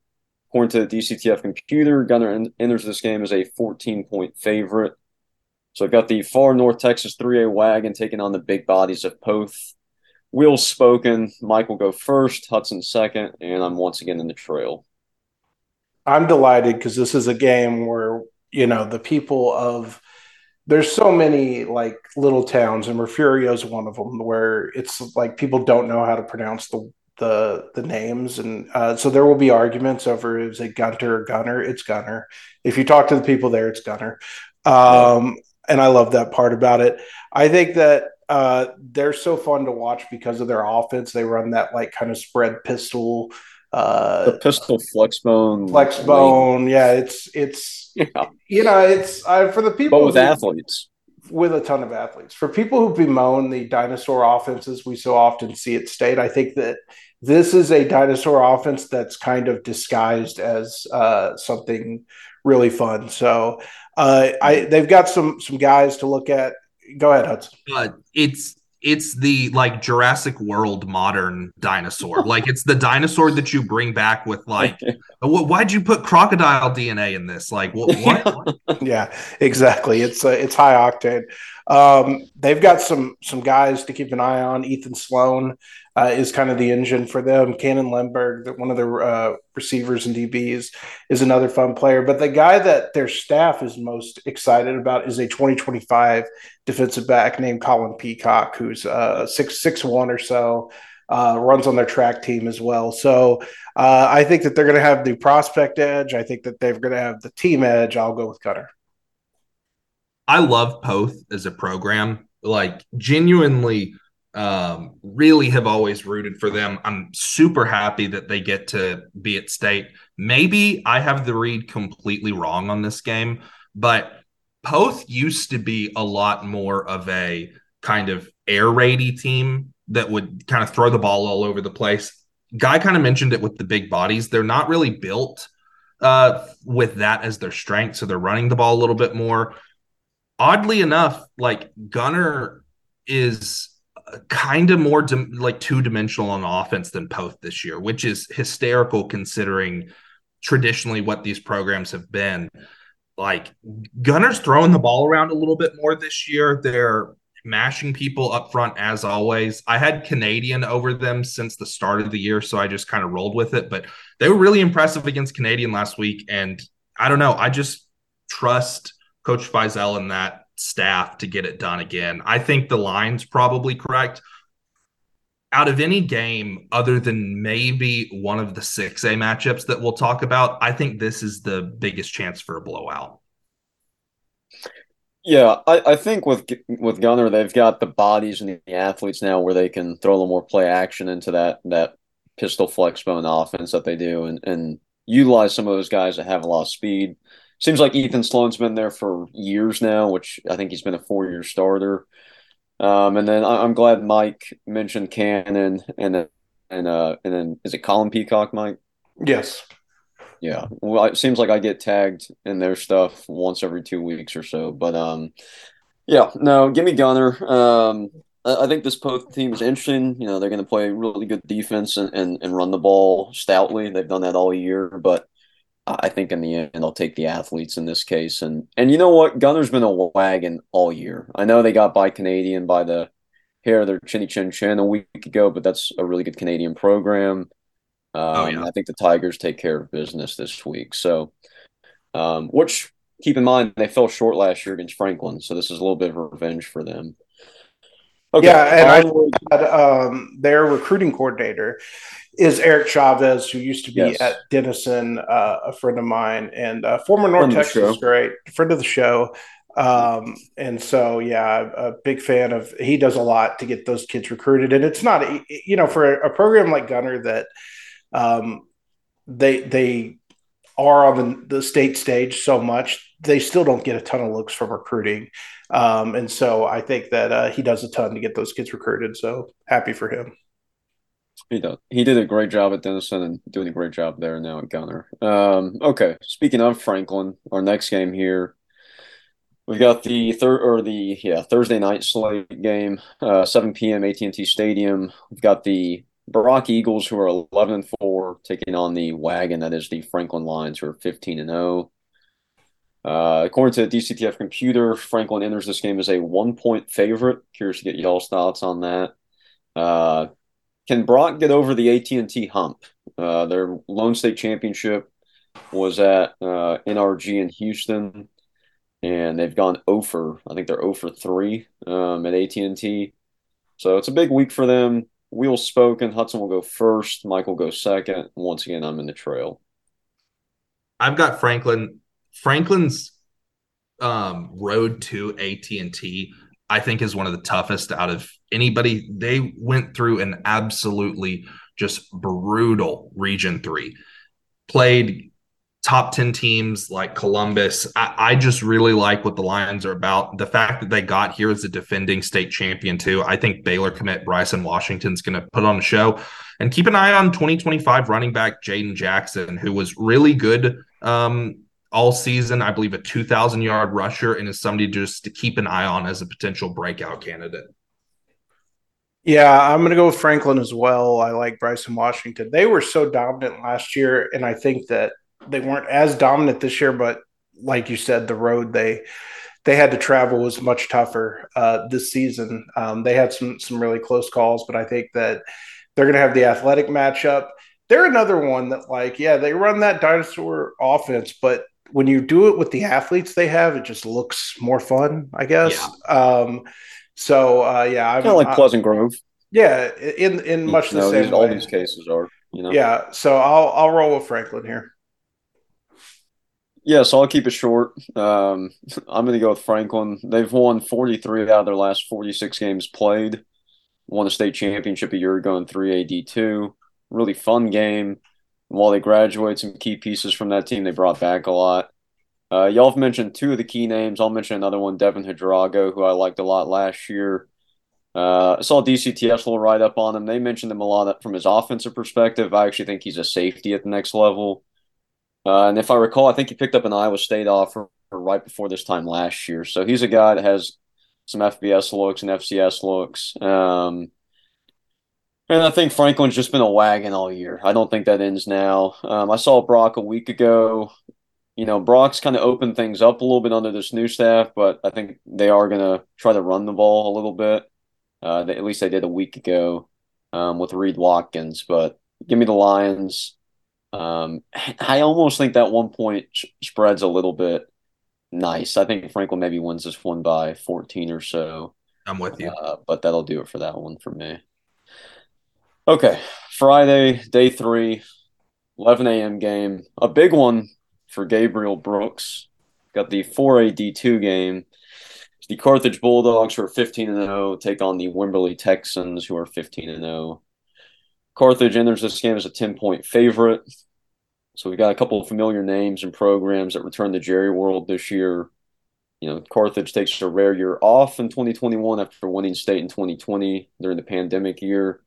According to the DCTF computer, Gunter enters this game as a 14 point favorite. So I've got the far North Texas 3A wagon taking on the big bodies of Poth. Wheels spoken. Mike will go first, Hudson second, and I'm once again in the trail. I'm delighted because this is a game where, you know, the people of there's so many like little towns, and Refugio is one of them where it's like people don't know how to pronounce the the the names, and uh, so there will be arguments over is it Gunter or Gunner? It's Gunner. If you talk to the people there, it's Gunner. Um, and I love that part about it. I think that uh, they're so fun to watch because of their offense. They run that like kind of spread pistol. Uh, the pistol flex bone. Flex bone. Yeah, it's it's yeah. you know it's uh, for the people but with who, athletes with a ton of athletes. For people who bemoan the dinosaur offenses we so often see at state, I think that this is a dinosaur offense that's kind of disguised as uh, something really fun. So uh, I they've got some some guys to look at Go ahead, Hudson. Uh, it's it's the like Jurassic World modern dinosaur. like it's the dinosaur that you bring back with like, why'd you put crocodile DNA in this? Like what? what? yeah, exactly. It's uh, it's high octane. Um, they've got some some guys to keep an eye on. Ethan Sloan uh, is kind of the engine for them. Cannon Lemberg, one of the uh, receivers and DBs, is another fun player. But the guy that their staff is most excited about is a 2025 defensive back named Colin Peacock, who's uh, six six one or so. Uh, runs on their track team as well. So uh, I think that they're going to have the prospect edge. I think that they're going to have the team edge. I'll go with Cutter. I love Poth as a program. Like genuinely, um, really have always rooted for them. I'm super happy that they get to be at state. Maybe I have the read completely wrong on this game, but Poth used to be a lot more of a kind of air raidy team that would kind of throw the ball all over the place. Guy kind of mentioned it with the big bodies. They're not really built uh, with that as their strength, so they're running the ball a little bit more. Oddly enough, like Gunner is kind of more dim- like two dimensional on offense than Poth this year, which is hysterical considering traditionally what these programs have been. Like Gunner's throwing the ball around a little bit more this year. They're mashing people up front as always. I had Canadian over them since the start of the year, so I just kind of rolled with it. But they were really impressive against Canadian last week, and I don't know. I just trust Coach Fieszel in that staff to get it done again. I think the line's probably correct. Out of any game other than maybe one of the 6A matchups that we'll talk about, I think this is the biggest chance for a blowout. Yeah, I, I think with with Gunter, they've got the bodies and the athletes now where they can throw a little more play action into that that pistol flex bone offense that they do and, and utilize some of those guys that have a lot of speed seems like Ethan Sloan's been there for years now, which I think he's been a four year starter. Um, and then I'm glad Mike mentioned Cannon and then and uh and then is it Colin Peacock, Mike? Yes. Yeah. Well, it seems like I get tagged in their stuff once every two weeks or so. But um, yeah, no, give me Gunner. Um, I think this Poth team is interesting. You know, they're going to play really good defense and, and, and run the ball stoutly. They've done that all year, but I think in the end they'll take the athletes in this case. And and you know what, Gunner's been a wagon all year. I know they got by Canadian by the hair of their chinny chin chin a week ago, but that's a really good Canadian program. Um, oh, yeah. I think the Tigers take care of business this week. So, um, which keep in mind they fell short last year against Franklin, so this is a little bit of revenge for them. Okay. Yeah, and I had um, their recruiting coordinator is Eric Chavez, who used to be yes. at Denison, uh, a friend of mine, and uh, former North friend Texas great friend of the show. Um, and so, yeah, a big fan of. He does a lot to get those kids recruited, and it's not, you know, for a program like Gunner that um, they they are on the, the state stage so much, they still don't get a ton of looks from recruiting. Um, and so I think that uh, he does a ton to get those kids recruited. So happy for him. He does. He did a great job at Denison and doing a great job there now at Gunner. Um, okay, speaking of Franklin, our next game here, we've got the third or the yeah Thursday night slate game, uh, 7 p.m. AT&T Stadium. We've got the Brock Eagles who are 11 and four taking on the wagon that is the Franklin Lions who are 15 and 0. Uh, according to DCTF Computer, Franklin enters this game as a one point favorite. Curious to get y'all's thoughts on that. Uh, can Brock get over the AT&T hump? Uh, their Lone State Championship was at uh, NRG in Houston, and they've gone over. I think they're over three um, at AT&T. So it's a big week for them. Wheels spoken. Hudson will go first. Michael go second. Once again, I'm in the trail. I've got Franklin. Franklin's um, road to AT&T I think is one of the toughest out of anybody. They went through an absolutely just brutal Region Three. Played top 10 teams like Columbus. I, I, just really like what the Lions are about. The fact that they got here as a defending state champion, too. I think Baylor commit Bryson Washington's going to put on a show. And keep an eye on 2025 running back Jaden Jackson, who was really good um, all season. I believe a 2,000 yard rusher and is somebody just to keep an eye on as a potential breakout candidate. Yeah, I'm going to go with Franklin as well. I like Bryson Washington. They were so dominant last year, and I think that they weren't as dominant this year. But like you said, the road they they had to travel was much tougher uh, this season. Um, they had some some really close calls, but I think that they're going to have the athletic matchup. They're another one that, like, yeah, they run that dinosaur offense, but when you do it with the athletes they have, it just looks more fun, I guess. Yeah. Um, so uh, yeah, kind of like Pleasant Grove. Yeah, in in much the same these, way. All these cases are, you know. Yeah, so I'll I'll roll with Franklin here. Yeah, so I'll keep it short. Um, I'm going to go with Franklin. They've won 43 out of their last 46 games played. Won a state championship a year ago in 3AD2. Really fun game while they graduate some key pieces from that team, they brought back a lot. Uh, y'all have mentioned two of the key names. I'll mention another one, Devin Hidrago, who I liked a lot last year. Uh, I saw DCTF's little write up on him. They mentioned him a lot from his offensive perspective. I actually think he's a safety at the next level. Uh, and if I recall, I think he picked up an Iowa State offer right before this time last year. So he's a guy that has some FBS looks and FCS looks. Um, and I think Franklin's just been a wagon all year. I don't think that ends now. Um, I saw Brock a week ago. You know, Brock's kind of opened things up a little bit under this new staff, but I think they are going to try to run the ball a little bit. Uh, they, at least they did a week ago um, with Reed Watkins. But give me the Lions. Um, I almost think that one point spread's a little bit nice. I think Franklin maybe wins this one by 14 or so. I'm with you. Uh, but that'll do it for that one for me. Okay, Friday, day three, 11 a.m. game. A big one for Gabriel Brooks. Got the 4AD2 game. The Carthage Bulldogs, who are 15 and 0, take on the Wimberley Texans, who are 15 and 0. Carthage enters this game as a 10 point favorite. So we've got a couple of familiar names and programs that return to Jerry World this year. You know, Carthage takes a rare year off in 2021 after winning state in 2020 during the pandemic year.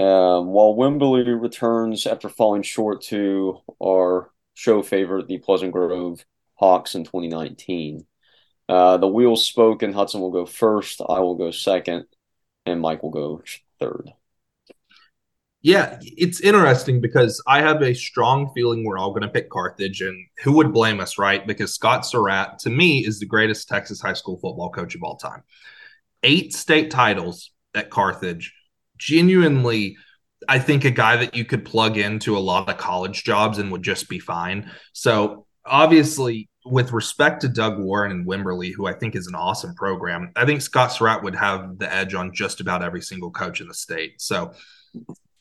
Um, while Wimberley returns after falling short to our show favorite, the Pleasant Grove Hawks in 2019. Uh, the wheels spoken. Hudson will go first. I will go second, and Mike will go third. Yeah, it's interesting because I have a strong feeling we're all going to pick Carthage, and who would blame us, right? Because Scott Surratt, to me, is the greatest Texas high school football coach of all time. Eight state titles at Carthage. Genuinely, I think a guy that you could plug into a lot of college jobs and would just be fine. So, obviously, with respect to Doug Warren and Wimberley, who I think is an awesome program, I think Scott Surratt would have the edge on just about every single coach in the state. So,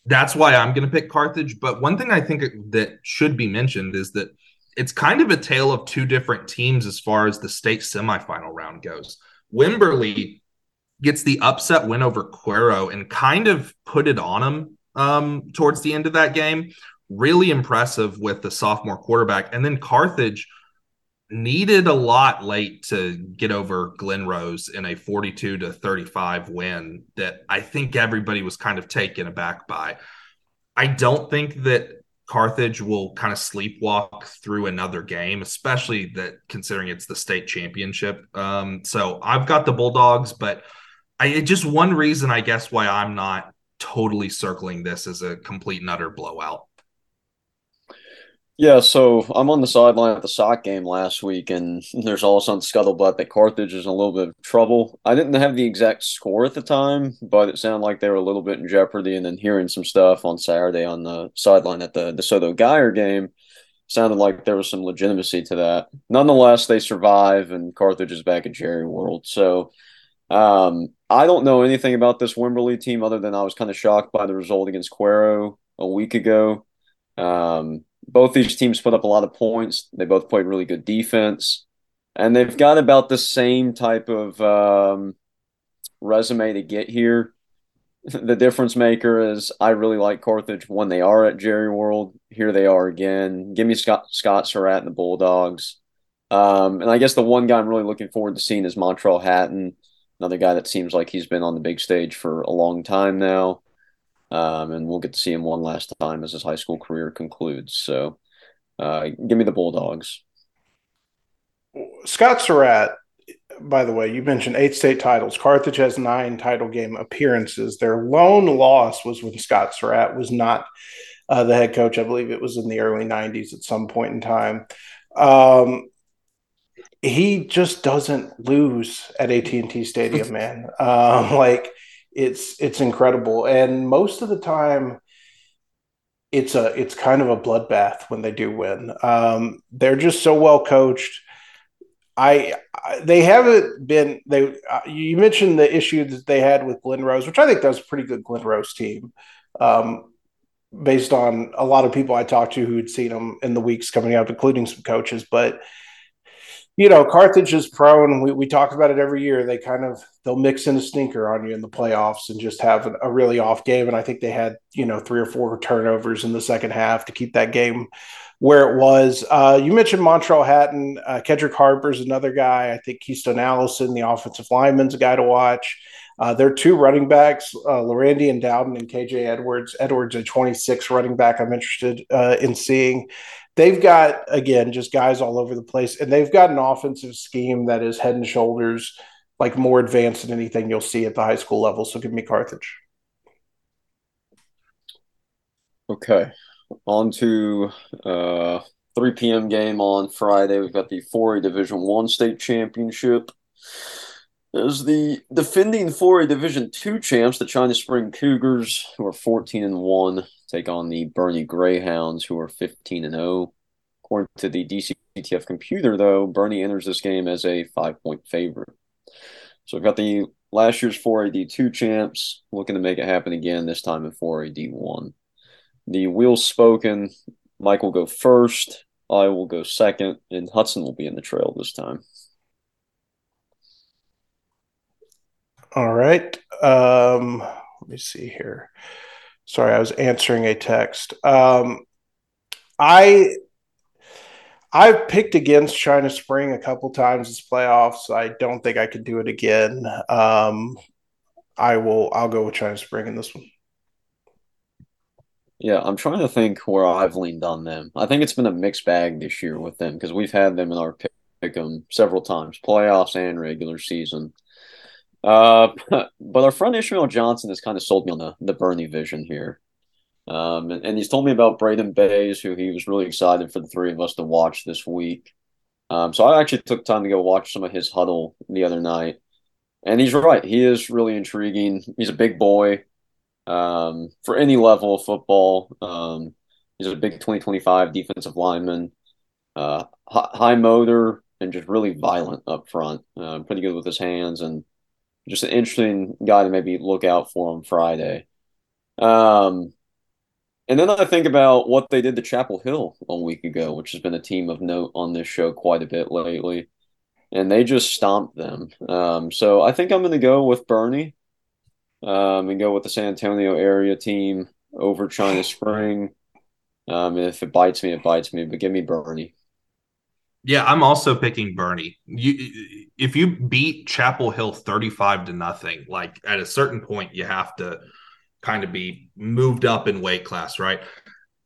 that's why I'm going to pick Carthage. But one thing I think that should be mentioned is that it's kind of a tale of two different teams as far as the state semifinal round goes. Wimberley gets the upset win over Cuero and kind of put it on him um, towards the end of that game. Really impressive with the sophomore quarterback. And then Carthage needed a lot late to get over Glen Rose in a 42 to 35 win that I think everybody was kind of taken aback by. I don't think that Carthage will kind of sleepwalk through another game, especially that considering it's the state championship. Um, so I've got the Bulldogs, but I just one reason I guess why I'm not totally circling this as a complete and utter blowout. Yeah, so I'm on the sideline at the sock game last week, and there's all some scuttlebutt that Carthage is in a little bit of trouble. I didn't have the exact score at the time, but it sounded like they were a little bit in jeopardy. And then hearing some stuff on Saturday on the sideline at the DeSoto Guyer game sounded like there was some legitimacy to that. Nonetheless, they survive, and Carthage is back at Jerry World. So um, I don't know anything about this Wimberley team other than I was kind of shocked by the result against Cuero a week ago. Um, both these teams put up a lot of points. They both played really good defense, and they've got about the same type of um, resume to get here. the difference maker is I really like Carthage when they are at Jerry World. Here they are again. Give me Scott Scott Surratt and the Bulldogs. Um, and I guess the one guy I'm really looking forward to seeing is Montreal Hatton, another guy that seems like he's been on the big stage for a long time now. Um, and we'll get to see him one last time as his high school career concludes. So, uh, give me the Bulldogs. Scott Surratt, by the way, you mentioned eight state titles. Carthage has nine title game appearances. Their lone loss was when Scott Surratt was not uh, the head coach. I believe it was in the early 90s at some point in time. Um, he just doesn't lose at AT&T Stadium, man. Um, like it's it's incredible. And most of the time it's a it's kind of a bloodbath when they do win. Um, they're just so well coached. I, I they haven't been they uh, you mentioned the issue that they had with Glen Rose which I think that was a pretty good Glen Rose team. Um, based on a lot of people I talked to who had seen them in the weeks coming up including some coaches. But you know, Carthage is prone. We, we talk about it every year. They kind of they'll mix in a stinker on you in the playoffs and just have a really off game. And I think they had you know three or four turnovers in the second half to keep that game where it was. Uh, you mentioned Montreal Hatton. Uh, Kedrick Harper's another guy. I think Keystone Allison, the offensive lineman's a guy to watch. Uh, there are two running backs, uh, and Dowden and KJ Edwards. Edwards, a 26 running back, I'm interested uh, in seeing they've got again just guys all over the place, and they've got an offensive scheme that is head and shoulders like more advanced than anything you'll see at the high school level. So give me Carthage. Okay, on to uh, 3 p.m. game on Friday. We've got the 4A Division One state championship. As the defending 4A Division Two champs, the China Spring Cougars, who are 14 and one, take on the Boerne Greyhounds, who are 15 and 0. According to the DCTF computer, though, Boerne enters this game as a five point favorite. So we've got the last year's 4AD2 champs looking to make it happen again, this time in 4AD1. The wheels spoken. Mike will go first. I will go second, and Hudson will be in the trail this time. All right. Um, let me see here. Sorry, I was answering a text. Um, I I've picked against China Spring a couple times this playoffs. I don't think I could do it again. Um, I will. I'll go with China Spring in this one. Yeah, I'm trying to think where I've leaned on them. I think it's been a mixed bag this year with them because we've had them in our pick 'em several times, playoffs and regular season. Uh, but our friend Ishmael Johnson has kind of sold me on the, the Boerne vision here. Um, and, and he's told me about Braden Bays, who he was really excited for the three of us to watch this week. Um, so I actually took time to go watch some of his Hudl the other night. And he's right. He is really intriguing. He's a big boy um, for any level of football. Um, he's a big 2025 defensive lineman, uh, high motor, and just really violent up front. Uh, pretty good with his hands and just an interesting guy to maybe look out for on Friday. Um, and then I think about what they did to Chapel Hill a week ago, which has been a team of note on this show quite a bit lately. And they just stomped them. Um, so I think I'm going to go with Boerne um, and go with the San Antonio area team over China Spring. Um, and if it bites me, it bites me, but give me Boerne. Yeah, I'm also picking Boerne. You, if you beat Chapel Hill 35 to nothing, like at a certain point, you have to kind of be moved up in weight class, right?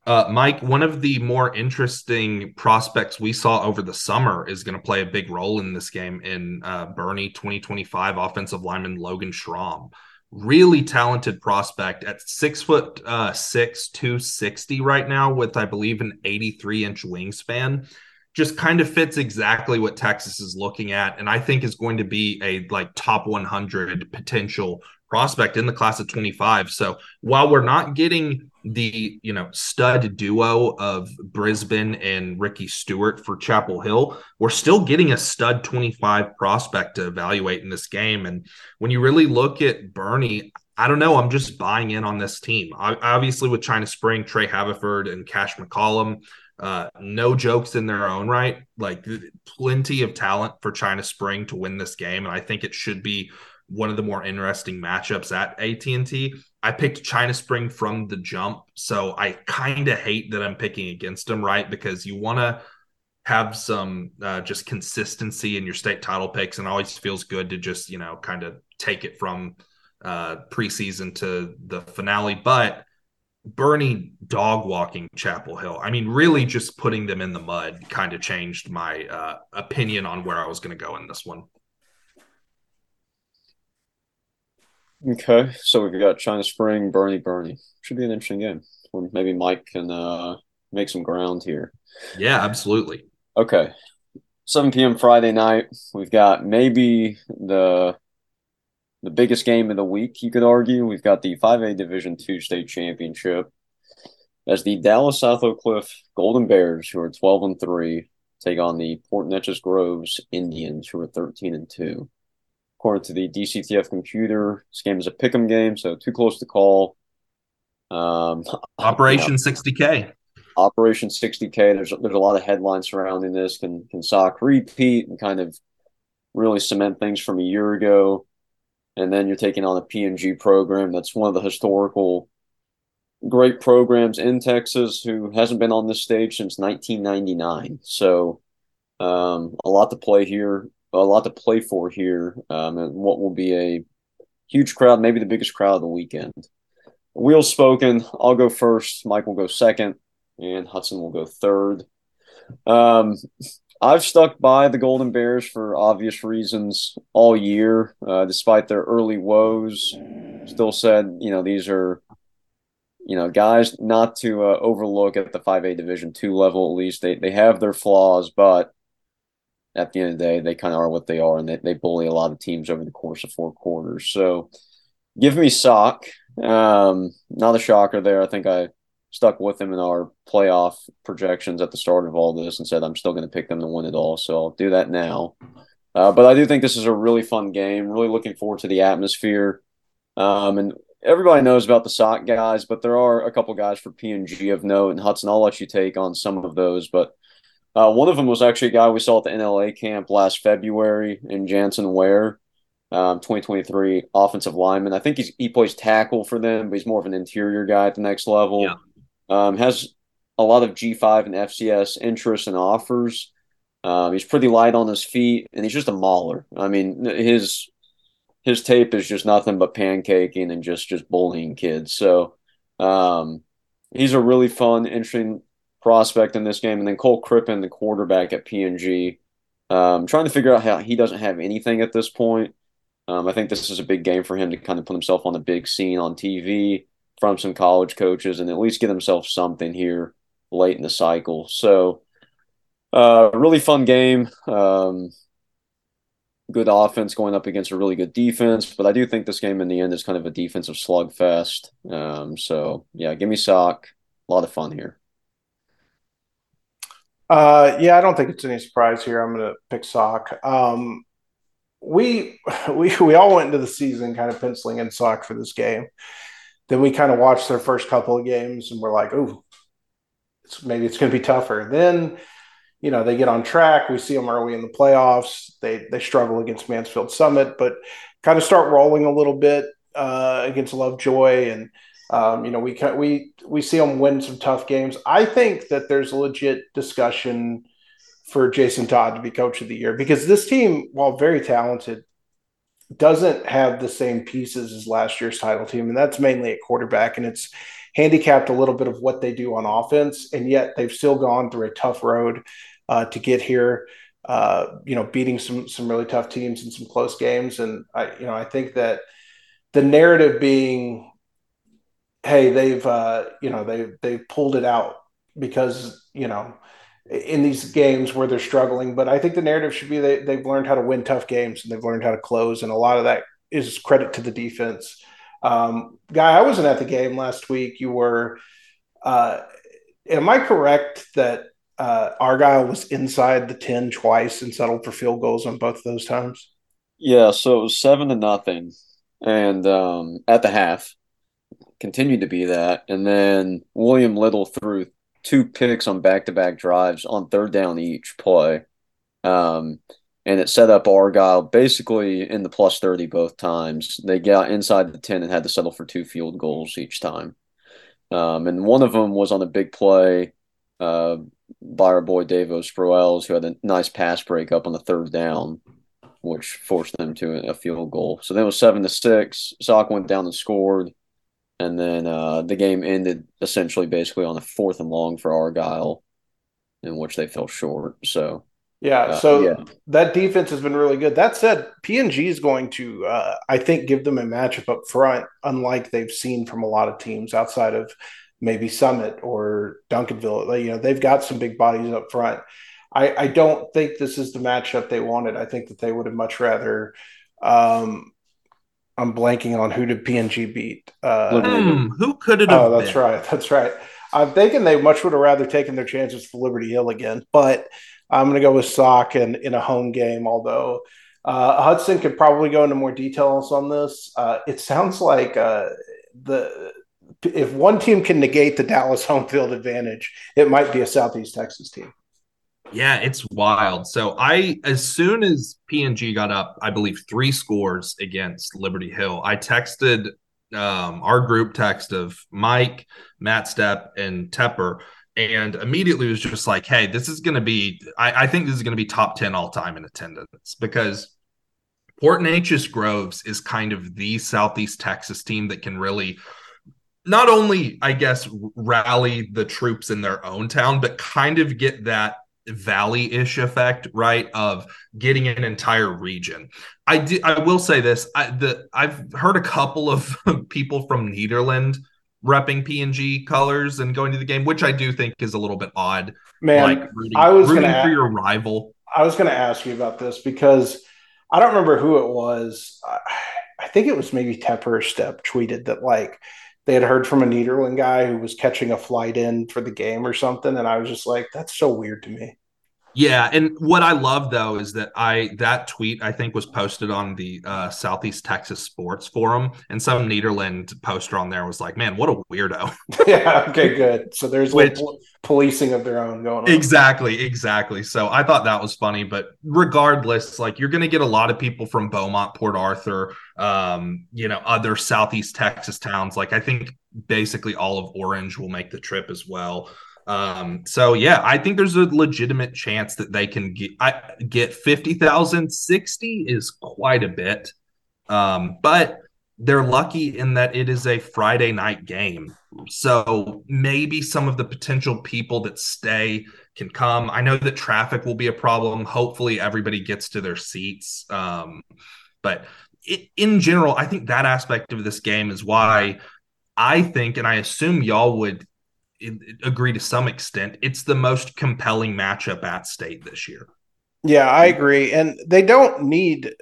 Uh, Mike, one of the more interesting prospects we saw over the summer is going to play a big role in this game in uh, Boerne 2025 offensive lineman Logan Schramm. Really talented prospect at six foot uh, six, 260 right now, with I believe an 83 inch wingspan just kind of fits exactly what Texas is looking at, and I think is going to be a like top 100 potential prospect in the class of 25. So while we're not getting the you know stud duo of Brisbane and Ricky Stewart for Chapel Hill, we're still getting a stud 25 prospect to evaluate in this game. And when you really look at Boerne, I don't know. I'm just buying in on this team. I, obviously, with China Spring, Trey Haverford, and Cash McCollum, uh, no jokes in their own right. Like plenty of talent for China Spring to win this game, and I think it should be one of the more interesting matchups at AT&T. I picked China Spring from the jump, so I kind of hate that I'm picking against them, right? Because you want to have some uh, just consistency in your state title picks, and always feels good to just you know kind of take it from uh, preseason to the finale, but Boerne dog walking Chapel Hill. I mean, really just putting them in the mud kind of changed my uh, opinion on where I was going to go in this one. Okay, so we've got China Spring, Boerne, Boerne. Should be an interesting game. Or maybe Mike can uh, make some ground here. Yeah, absolutely. Okay, 7 p.m. Friday night. We've got maybe the the biggest game of the week, you could argue. We've got the 5A Division two state championship as the Dallas South Oak Cliff Golden Bears, who are 12 and 3, take on the Port Neches Groves Indians, who are 13 and 2. According to the DCTF computer, this game is a pick 'em game, so too close to call. Um, Operation 60K. Operation 60K. There's there's a lot of headlines surrounding this. Can can Sock repeat and kind of really cement things from a year ago? And then you're taking on a PNG program that's one of the historical great programs in Texas who hasn't been on this stage since 1999. So um, a lot to play here, a lot to play for here, um, and what will be a huge crowd, maybe the biggest crowd of the weekend. Wheels spoken. I'll go first. Mike will go second, and Hudson will go third. Um, I've stuck by the Golden Bears for obvious reasons all year, uh, despite their early woes. Still said, you know, these are, you know, guys not to uh, overlook at the 5A Division two level. At least they they have their flaws, but at the end of the day, they kind of are what they are, and they, they bully a lot of teams over the course of four quarters. So, give me sock. Um, not a shocker there. I think I stuck with them in our playoff projections at the start of all this and said I'm still going to pick them to win it all. So I'll do that now. Uh, but I do think this is a really fun game. Really looking forward to the atmosphere. Um, and everybody knows about the sock guys, but there are a couple guys for PNG of note. And Hudson, I'll let you take on some of those. But uh, one of them was actually a guy we saw at the NLA camp last February in Jansen Ware. Um, 2023 offensive lineman. I think he's he plays tackle for them, but he's more of an interior guy at the next level. Yeah. Um, has a lot of G5 and FCS interests and offers. Um, he's pretty light on his feet, and he's just a mauler. I mean, his his tape is just nothing but pancaking and just just bullying kids. So, um, he's a really fun, interesting prospect in this game. And then Cole Crippen, the quarterback at PNG, um, trying to figure out how he doesn't have anything at this point. Um, I think this is a big game for him to kind of put himself on the big scene on TV from some college coaches and at least get themselves something here late in the cycle. So, uh, really fun game. Um, good offense going up against a really good defense, but I do think this game in the end is kind of a defensive slugfest. Um, so, yeah, give me Sock. A lot of fun here. Uh, yeah, I don't think it's any surprise here. I'm going to pick Sock. Um, we we we all went into the season kind of penciling in Sock for this game. Then we kind of watched their first couple of games and we're like, oh, it's, maybe it's going to be tougher. Then, you know, they get on track. We see them early in the playoffs. They they struggle against Mansfield Summit, but kind of start rolling a little bit uh, against Lovejoy and. Um, you know, we we we see them win some tough games. I think that there's a legit discussion for Jason Todd to be coach of the year because this team, while very talented, doesn't have the same pieces as last year's title team, and that's mainly at quarterback, and it's handicapped a little bit of what they do on offense, and yet they've still gone through a tough road uh, to get here. Uh, you know, beating some some really tough teams in some close games, and I you know I think that the narrative being, hey, they've uh, you know they they've pulled it out because you know in these games where they're struggling. But I think the narrative should be they, they've learned how to win tough games and they've learned how to close. And a lot of that is credit to the defense. Um, guy, I wasn't at the game last week. You were. Uh, am I correct that uh, Argyle was inside the 10 twice and settled for field goals on both of those times? Yeah, so it was seven to nothing. And um, at the half, continued to be that. And then William Little threw two picks on back to back drives on third down each play. Um, and it set up Argyle basically in the plus 30 both times. They got inside the 10 and had to settle for two field goals each time. Um, and one of them was on a big play uh, by our boy Davo Sproels, who had a nice pass break up on the third down, which forced them to a field goal. So then it was seven to six. Sock went down and scored and then uh, the game ended essentially basically on a fourth and long for Argyle, in which they fell short. So yeah, uh, so yeah. that defense has been really good. That said, PNG is going to, uh, I think, give them a matchup up front, unlike they've seen from a lot of teams outside of maybe Summit or Duncanville. You know, they've got some big bodies up front. I, I don't think this is the matchup they wanted. I think that they would have much rather um, I'm blanking on who did PNG beat. Uh, mm, who could it have? Oh, that's been? right. That's right. I'm thinking they much would have rather taken their chances for Liberty Hill again, but I'm going to go with Sock and in a home game. Although uh, Hudson could probably go into more details on this. Uh, it sounds like uh, the if one team can negate the Dallas home field advantage, it might be a Southeast Texas team. Yeah, it's wild. So I, as soon as PNG got up, I believe three scores against Liberty Hill, I texted um, our group text of Mike, Matt Step, and Tepper, and immediately was just like, "Hey, this is going to be. I, I think this is going to be top ten all time in attendance because." Port Neches Groves is kind of the Southeast Texas team that can really not only, I guess, rally the troops in their own town, but kind of get that valley-ish effect right of getting an entire region. I do i will say this I, the i've heard a couple of people from Nederland repping png colors and going to the game which i do think is a little bit odd. Man like rooting, i was rooting gonna for your rival. I was gonna ask you about this because i don't remember who it was. I, I think it was maybe tepper step tweeted that like they had heard from a Nederland guy who was catching a flight in for the game or something, and I was just like, "That's so weird to me." Yeah, and what I love though is that I that tweet I think was posted on the uh, Southeast Texas Sports Forum, and some Nederland poster on there was like, "Man, what a weirdo." yeah. Okay. Good. So there's Which, like policing of their own going on. Exactly. Exactly. So I thought that was funny, but regardless, like you're going to get a lot of people from Beaumont, Port Arthur, um, you know, other Southeast Texas towns. Like I think basically all of Orange will make the trip as well. Um, so yeah, I think there's a legitimate chance that they can get I, get 50,000. 60 is quite a bit. Um, but they're lucky in that it is a Friday night game, So maybe some of the potential people that stay can come. I know that traffic will be a problem. Hopefully, everybody gets to their seats. Um, but it, in general, I think that aspect of this game is why I think, and I assume y'all would agree to some extent, it's the most compelling matchup at state this year. Yeah, I agree. And they don't need,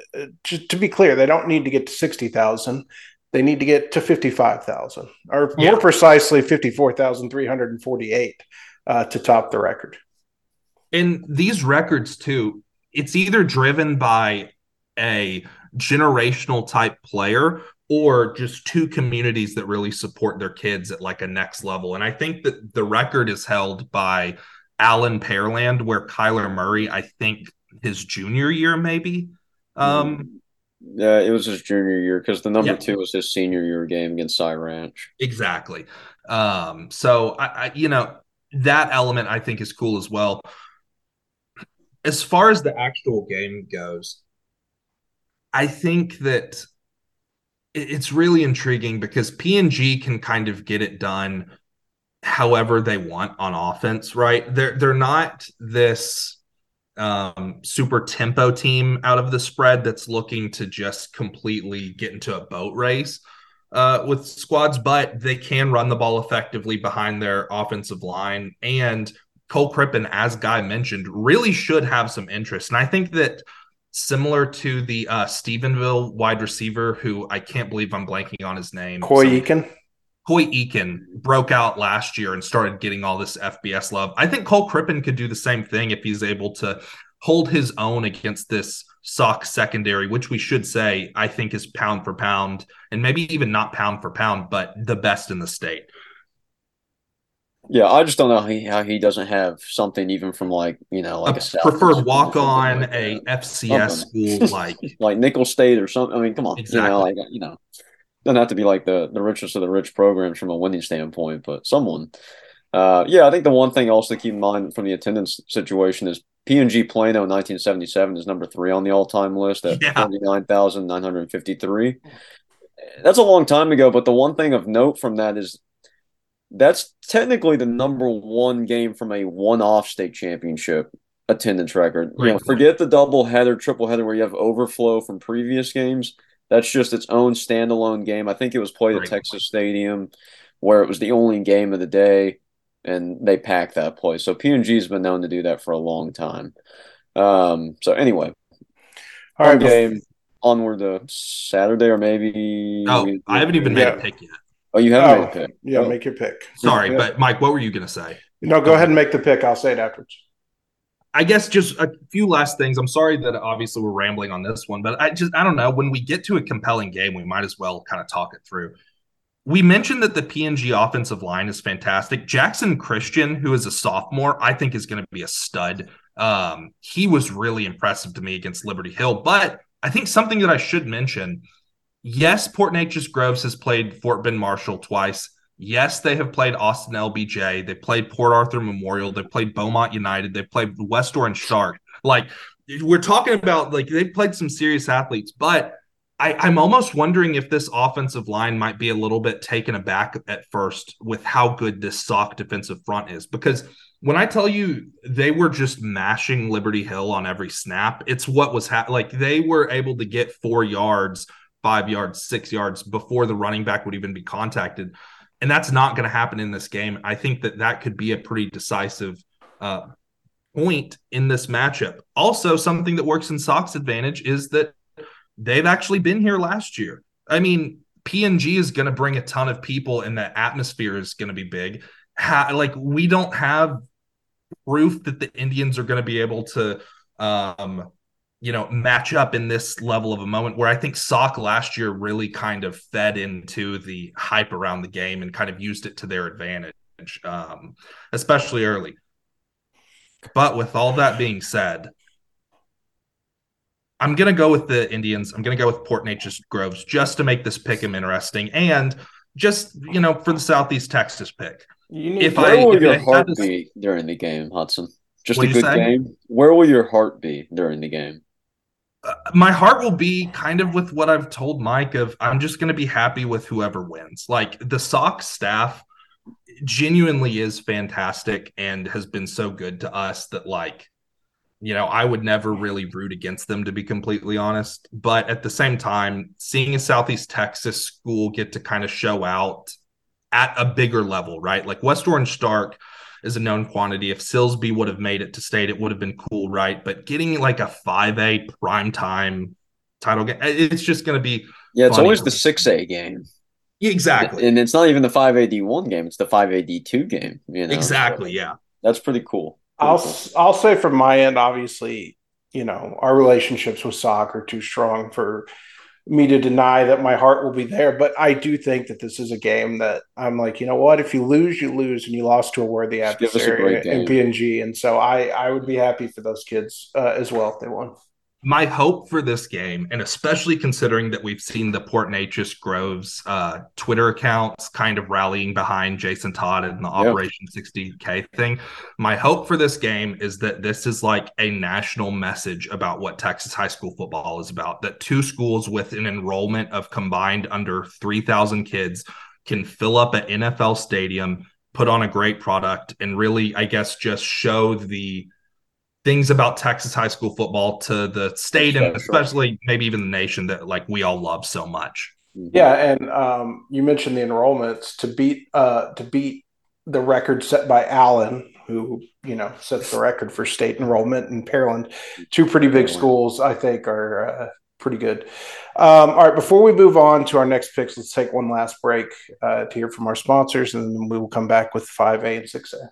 to, to be clear, they don't need to get to 60,000. They need to get to 55,000, or yeah. more precisely, 54,348 uh, to top the record. And these records, too, it's either driven by a generational type player or just two communities that really support their kids at like a next level. And I think that the record is held by Allen Pearland, where Kyler Murray, I think his junior year, maybe. Um, yeah, it was his junior year because the number yeah. two was his senior year game against Cy Ranch. Exactly. Um, so I, I, you know, that element I think is cool as well. As far as the actual game goes, I think that it's really intriguing because PNG can kind of get it done however they want on offense, right? They're they're not this um, super tempo team out of the spread that's looking to just completely get into a boat race uh, with squads, but they can run the ball effectively behind their offensive line. And Cole Crippen, as Guy mentioned, really should have some interest. And I think that similar to the uh, Stephenville wide receiver, who I can't believe I'm blanking on his name. Coy Eakin. Coy Eakin broke out last year and started getting all this FBS love. I think Cole Crippen could do the same thing if he's able to hold his own against this sock secondary, which we should say I think is pound for pound, and maybe even not pound for pound, but the best in the state. Yeah, I just don't know how he, how he doesn't have something even from like you know like a, a preferred walk on like a FCS school like like Nicholls State or something. I mean, come on, exactly. you know, like you know, doesn't have to be like the the richest of the rich programs from a winning standpoint, but someone. Uh, yeah, I think the one thing also to keep in mind from the attendance situation is PNG Plano in 1977 is number three on the all time list at yeah. 49,953. That's a long time ago, but the one thing of note from that is that's technically the number one game from a one-off state championship attendance record. Right. You know, forget the double header, triple header where you have overflow from previous games. That's just its own standalone game. I think it was played right. at Texas Stadium, where it was the only game of the day, and they packed that place. So PNG's been known to do that for a long time. Um, so anyway, all right, game onward to Saturday or maybe. Oh, I haven't even made yeah. a pick yet. Oh, you haven't oh, made a pick. Yeah, oh. make your pick. Sorry, yeah. but Mike, what were you going to say? No, go ahead and make the pick. I'll say it afterwards. I guess just a few last things. I'm sorry that obviously we're rambling on this one, but I just I don't know. When we get to a compelling game, we might as well kind of talk it through. We mentioned that the PNG offensive line is fantastic. Jackson Christian, who is a sophomore, I think is going to be a stud. Um, he was really impressive to me against Liberty Hill. But I think something that I should mention Yes, Port Neches Groves has played Fort Bend Marshall twice. Yes, they have played Austin LBJ. They played Port Arthur Memorial. They played Beaumont United. They played West Orange Stark. Like we're talking about, like they played some serious athletes, but I, I'm almost wondering if this offensive line might be a little bit taken aback at first with how good this sock defensive front is. Because when I tell you they were just mashing Liberty Hill on every snap, it's what was like they were able to get four yards five yards, six yards before the running back would even be contacted. And that's not going to happen in this game. I think that that could be a pretty decisive uh, point in this matchup. Also, something that works in Sock's advantage is that they've actually been here last year. I mean, PNG is going to bring a ton of people, and the atmosphere is going to be big. Ha- like, we don't have proof that the Indians are going to be able to um, you know, match up in this level of a moment where I think Sock last year really kind of fed into the hype around the game and kind of used it to their advantage, um, especially early. But with all that being said, I'm going to go with the Indians. I'm going to go with Port Neches Groves just to make this pick 'em interesting and just, you know, for the Southeast Texas pick. if where I, will if your heart this... be during the game, Hudson? Just a good game. Where will your heart be during the game? My heart will be kind of with what I've told Mike of I'm just going to be happy with whoever wins. Like the Sox staff genuinely is fantastic and has been so good to us that like you know i would never really root against them to be completely honest but at the same time seeing a southeast texas school get to kind of show out at a bigger level right like west orange stark is a known quantity if silsbee would have made it to state it would have been cool right but getting like a 5a prime time title game it's just going to be yeah it's always the 6a game Exactly. And it's not even the 5AD1 game, it's the 5AD2 game, you know. Exactly, yeah. That's pretty cool. Pretty I'll cool. I'll say from my end obviously, you know, our relationships with soccer are too strong for me to deny that my heart will be there, but I do think that this is a game that I'm like, you know what, if you lose, you lose and you lost to a worthy adversary in PNG and so I I would be happy for those kids uh, as well if they won my hope for this game, and especially considering that we've seen the Port Neches Groves uh, Twitter accounts kind of rallying behind Jason Todd and the yep. Operation 60K thing, my hope for this game is that this is like a national message about what Texas high school football is about. That two schools with an enrollment of combined under 3,000 kids can fill up an NFL stadium, put on a great product, and really, I guess, just show the things about Texas high school football to the state and especially maybe even the nation that like we all love so much. Mm-hmm. Yeah, and um, you mentioned the enrollments to beat uh, to beat the record set by Allen, who you know sets the record for state enrollment in Pearland. Two pretty big schools, I think, are uh, pretty good. Um, all right, before we move on to our next picks, let's take one last break uh, to hear from our sponsors, and then we will come back with five A and six A.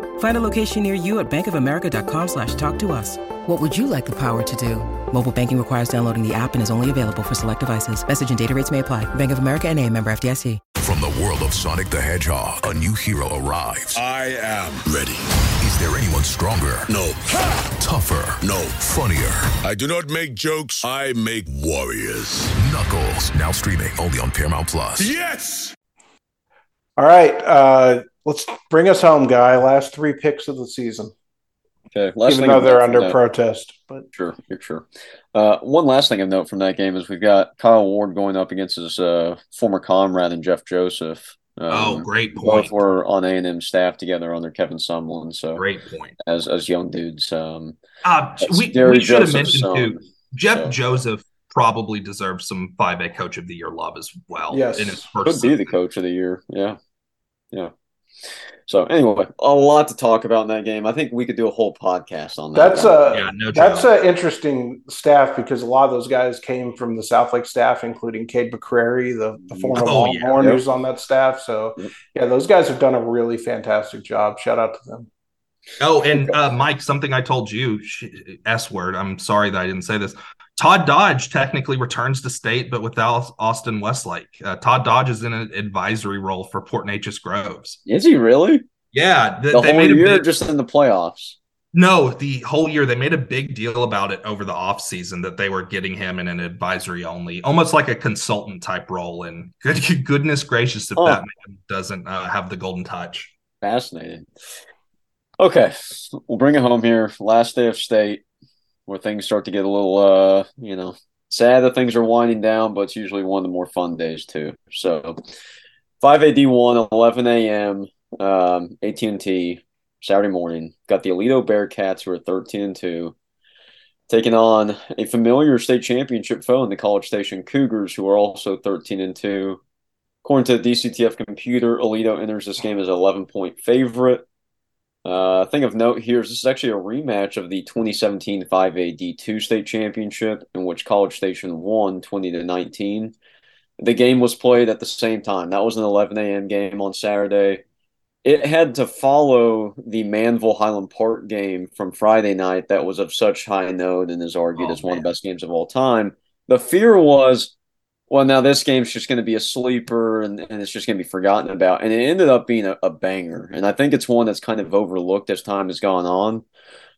Find a location near you at bankofamerica.com slash talk to us. What would you like the power to do? Mobile banking requires downloading the app and is only available for select devices. Message and data rates may apply. Bank of America and a member FDIC. From the world of Sonic the Hedgehog, a new hero arrives. I am ready. Is there anyone stronger? No. Ha! Tougher? No. Funnier? I do not make jokes. I make warriors. Knuckles, now streaming only on Paramount Plus. Yes! All right. Uh, let's bring us home, guy. Last three picks of the season. Okay. Last Even though they're under protest, but sure, sure. Uh, one last thing of note from that game is we've got Kyle Ward going up against his uh, former comrade and Jeff Joseph. Um, oh, great point. Both were on A and M staff together under Kevin Sumlin. So great point. As as young dudes. Um, uh, we, we should have mentioned son, too. Jeff so. Joseph probably deserves some five A Coach of the Year love as well. Yes, in his first could be the Coach of the Year. Yeah, yeah. So anyway, a lot to talk about in that game. I think we could do a whole podcast on that. That's a yeah, no that's an interesting staff because a lot of those guys came from the Southlake staff, including Cade McCrary, the, the former oh, Longhorn yeah. who's on that staff. So yeah, those guys have done a really fantastic job. Shout out to them. Oh, and uh, Mike, something I told you, S word. I'm sorry that I didn't say this. Todd Dodge technically returns to state, but without Austin Westlake. Uh, Todd Dodge is in an advisory role for Port Neches Groves. Is he really? Yeah, th- the whole year, big, just in the playoffs. No, the whole year they made a big deal about it over the off season that they were getting him in an advisory only, almost like a consultant type role. And good, goodness gracious, if oh. that man doesn't uh, have the golden touch. Fascinating. Okay, we'll bring it home here. Last day of state where things start to get a little, uh, you know, sad that things are winding down, but it's usually one of the more fun days too. So, 5AD1, 11 a.m., um, AT&T, Saturday morning. Got the Aledo Bearcats, who are 13 and 2, taking on a familiar state championship foe in the College Station Cougars, who are also 13 and 2. According to the DCTF computer, Aledo enters this game as an 11 point favorite. Uh, thing of note here is this is actually a rematch of the 2017 5A D2 state championship, in which College Station won 20 to 19. The game was played at the same time. That was an 11 a.m. game on Saturday. It had to follow the Manvel Highland Park game from Friday night that was of such high note and is argued oh, as one of the best games of all time. The fear was well, now this game's just going to be a sleeper and, and it's just going to be forgotten about. And it ended up being a, a, banger. And I think it's one that's kind of overlooked as time has gone on.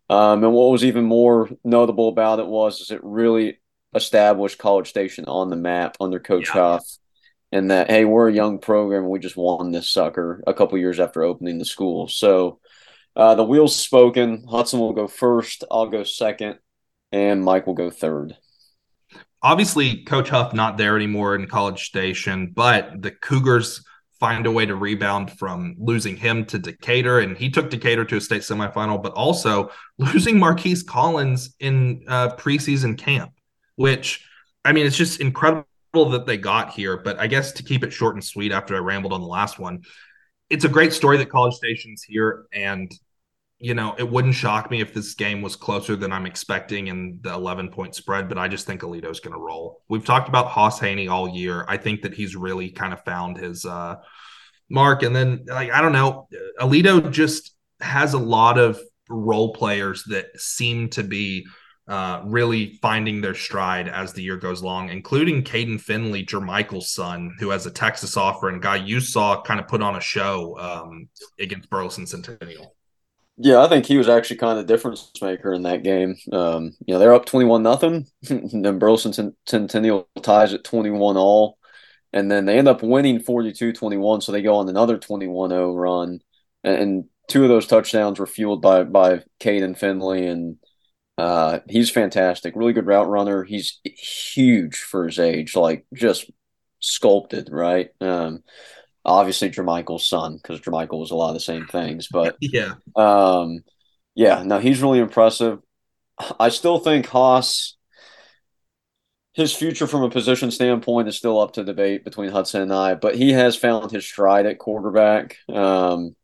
Um, and what was even more notable about it was is it really established College Station on the map under Coach yeah. Huff. And that hey, we're a young program. We just won this sucker a couple years after opening the school. So uh, the wheels spoken. Hudson will go first. I'll go second, and Mike will go third. Obviously, Coach Huff not there anymore in College Station, but the Cougars find a way to rebound from losing him to Decatur, and he took Decatur to a state semifinal, but also losing Marquise Collins in uh, preseason camp, which I mean, it's just incredible that they got here. But I guess to keep it short and sweet, after I rambled on the last one, it's a great story that College Station's here, and you know it wouldn't shock me if this game was closer than I'm expecting in the 11 point spread. But I just think Aledo's going to roll. We've talked about Hauss Hejny all year. I think that he's really kind of found his uh, mark, and then like I don't know, Alito just has a lot of role players that seem to be uh, really finding their stride as the year goes along, including Caden Finley, Jermichael's son, who has a Texas offer and guy you saw kind of put on a show um, against Burleson Centennial. Yeah, I think he was actually kind of the difference maker in that game. Um, you know, they're up twenty-one nothing, then Burleson Centennial ties at twenty-one all, and then they end up winning 42-21, so they go on another 21-0 run, and two of those touchdowns were fueled by by Caden Finley and uh, he's fantastic, really good route runner. He's huge for his age, like just sculpted, right? Um, obviously Jermichael's son, because Jermichael was a lot of the same things, but yeah, um, yeah, no, he's really impressive. I still think Hauss, his future from a position standpoint is still up to debate between Hudson and I, but he has found his stride at quarterback. Um,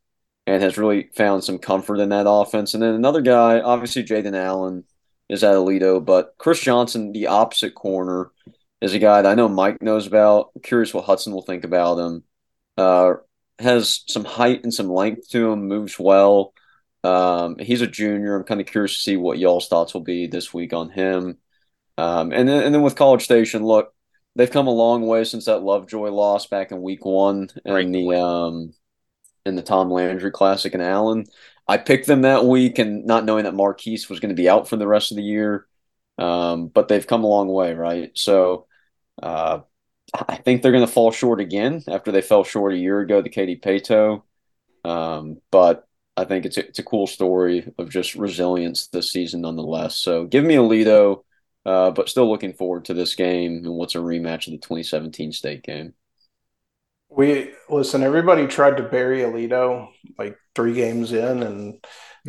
and has really found some comfort in that offense. And then another guy, obviously Jaden Allen is at Aledo, but Chris Johnson, the opposite corner, is a guy that I know Mike knows about. I'm curious what Hudson will think about him. Uh, has some height and some length to him, moves well. Um, he's a junior. I'm kind of curious to see what y'all's thoughts will be this week on him. Um, and then and then with College Station, look, they've come a long way since that Lovejoy loss back in week one and the um in the Tom Landry Classic in Allen. I picked them that week and not knowing that Marquise was going to be out for the rest of the year. Um, but they've come a long way, right? So uh, I think they're going to fall short again after they fell short a year ago to Katy Paetow. Um, but I think it's a, it's a cool story of just resilience this season, nonetheless. So give me Aledo, uh, but still looking forward to this game and what's a rematch of the 2017 state game. We listen. Everybody tried to bury Aledo like three games in, and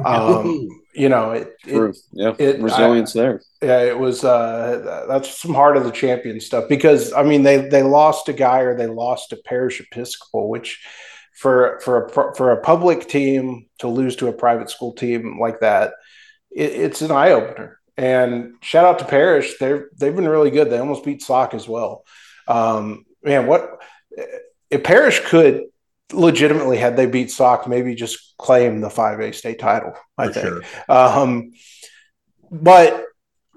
um, you know it. it yeah, it, resilience I, there. Yeah, it was. Uh, that's some heart of the champion stuff because I mean they they lost a guy or they lost a parish Episcopal, which for for a for a public team to lose to a private school team like that, it, it's an eye opener. And shout out to Parish, they're they've been really good. They almost beat Sauk as well. Um, man, what if Parish could legitimately, had they beat Sauk, maybe just claim the 5A state title, I For think. Sure. Um, but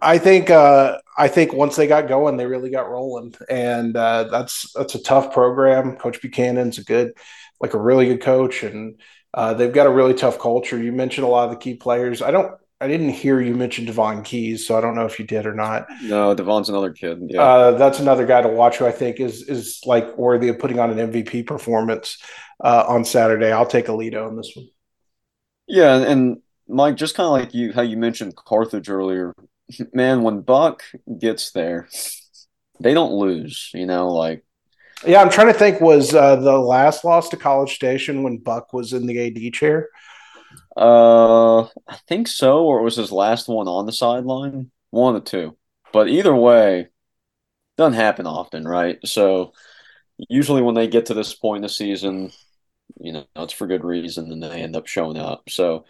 I think uh, I think once they got going, they really got rolling, and uh, that's that's a tough program. Coach Buchanan's a good, like a really good coach, and uh, they've got a really tough culture. You mentioned a lot of the key players. I don't I didn't hear you mention Devon Keys, so I don't know if you did or not. No, Devon's another kid. Yeah, uh, that's another guy to watch who I think is is like worthy of putting on an MVP performance uh, on Saturday. I'll take Aledo in this one. Yeah, and Mike, just kind of like you, how you mentioned Carthage earlier, man. When Buck gets there, they don't lose. You know, like yeah, I'm trying to think. Was uh, the last loss to College Station when Buck was in the AD chair? Uh, I think so, or it was his last one on the sideline. One of two. But either way, doesn't happen often, right? So usually when they get to this point in the season, you know, it's for good reason, and they end up showing up. So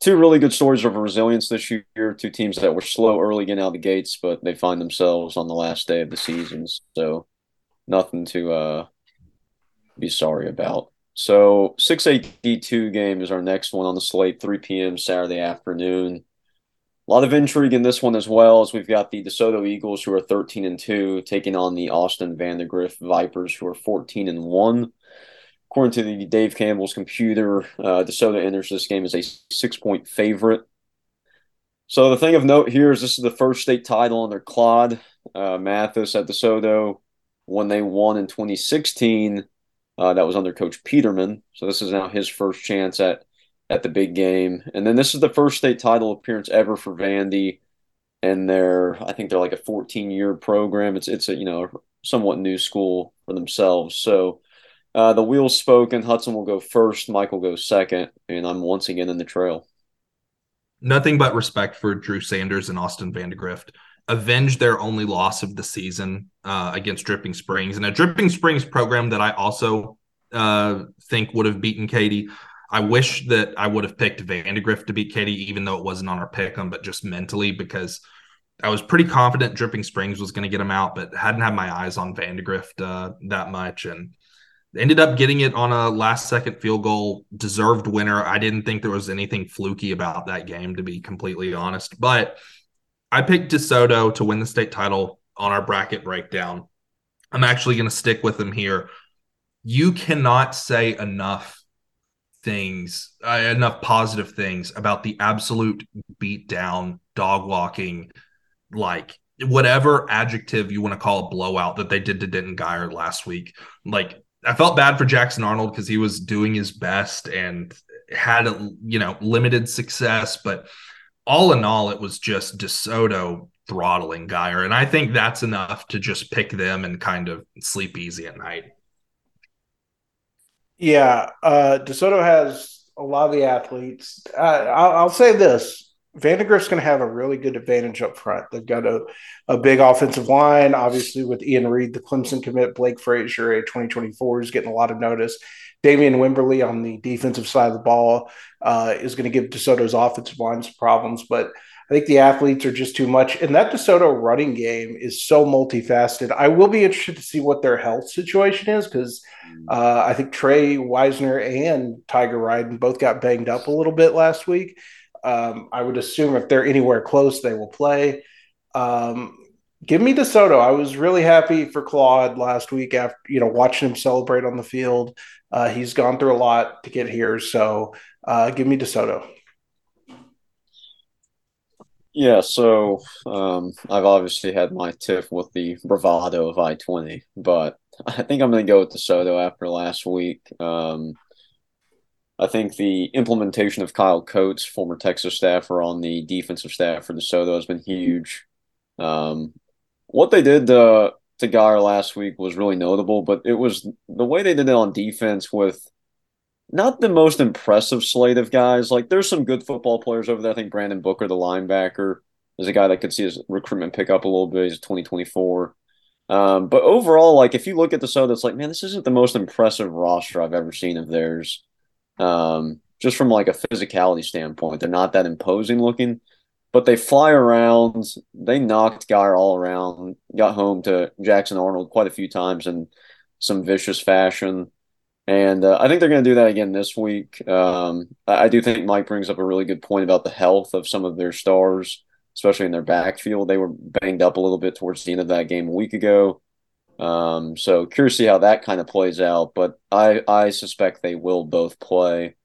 two really good stories of resilience this year. Two teams that were slow early getting out of the gates, but they find themselves on the last day of the season. So nothing to uh, be sorry about. So 6A D2 game is our next one on the slate, 3 p.m. Saturday afternoon. A lot of intrigue in this one as well, as we've got the DeSoto Eagles who are 13 and 2 taking on the Austin Vandegrift Vipers who are 14 and 1. According to the Dave Campbell's computer, uh, DeSoto enters this game as a six point favorite. So the thing of note here is this is the first state title under Claude. uh, Mathis at DeSoto when they won in 2016. Uh, that was under Coach Peterman. So this is now his first chance at at the big game. And then this is the first state title appearance ever for Vandy. And they're I think they're like a 14 year program. It's it's a you know somewhat new school for themselves. So uh, the wheels spoken. Hudson will go first. Mike will go second, and I'm once again in the trail. Nothing but respect for Drew Sanders and Austin Vandegrift. Avenged their only loss of the season uh, against Dripping Springs, and a Dripping Springs program that I also uh, think would have beaten Katy. I wish that I would have picked Vandegrift to beat Katy, even though it wasn't on our pick pick 'em, but just mentally because I was pretty confident Dripping Springs was going to get him out, but hadn't had my eyes on Vandegrift uh, that much, and ended up getting it on a last second field goal, deserved winner. I didn't think there was anything fluky about that game, to be completely honest. But I picked DeSoto to win the state title on our bracket breakdown. I'm actually going to stick with them here. You cannot say enough things, uh, enough positive things about the absolute beat down, dog walking, like whatever adjective you want to call a blowout that they did to Denton Guyer last week. Like I felt bad for Jackson Arnold because he was doing his best and had a, you know limited success, but all in all, it was just DeSoto throttling Guyer, and I think that's enough to just pick them and kind of sleep easy at night. Yeah, uh, DeSoto has a lot of the athletes. Uh, I'll, I'll say this: Vandegrift's going to have a really good advantage up front. They've got a, a big offensive line, obviously, with Ian Reed, the Clemson commit, Blake Frazier, a 2024, is getting a lot of notice. Damian Wimberly on the defensive side of the ball uh, is going to give DeSoto's offensive line some problems, but I think the athletes are just too much. And that DeSoto running game is so multifaceted. I will be interested to see what their health situation is because uh, I think Trey Wisner and Tiger Ryden both got banged up a little bit last week. Um, I would assume if they're anywhere close, they will play. Um, give me DeSoto. I was really happy for Claude last week after you know watching him celebrate on the field. Uh, he's gone through a lot to get here, so uh, give me DeSoto. Yeah, so um, I've obviously had my tiff with the bravado of I twenty, but I think I'm going to go with DeSoto after last week. Um, I think the implementation of Kyle Coates, former Texas staffer on the defensive staff for DeSoto, has been huge. Um, what they did to, Guyer last week was really notable, but it was the way they did it on defense with not the most impressive slate of guys. Like there's some good football players over there. I think Brandon Booker, the linebacker, is a guy that could see his recruitment pick up a little bit. He's 2024. Um, but overall, like if you look at the show, that's like, man, this isn't the most impressive roster I've ever seen of theirs. Um, just from like a physicality standpoint, they're not that imposing looking, but they fly around. They knocked Guy all around, got home to Jackson Arnold quite a few times in some vicious fashion. And uh, I think they're going to do that again this week. Um, I, I do think Mike brings up a really good point about the health of some of their stars, especially in their backfield. They were banged up a little bit towards the end of that game a week ago. Um, so curious to see how that kind of plays out, but I I suspect they will both play.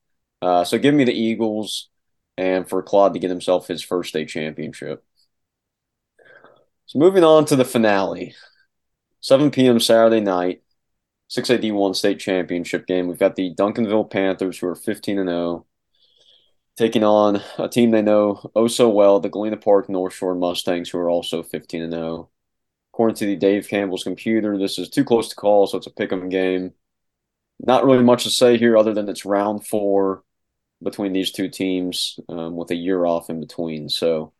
Uh, so give me the Eagles and for Claude to get himself his first state championship. So moving on to the finale, 7 p.m. Saturday night, 6A D1 state championship game. We've got the Duncanville Panthers who are 15 and 0 taking on a team they know oh so well, the Galena Park North Shore Mustangs who are also 15 and 0 according to the Dave Campbell's computer, this is too close to call, so it's a pick 'em game. Not really much to say here other than it's round four between these two teams um, with a year off in between. So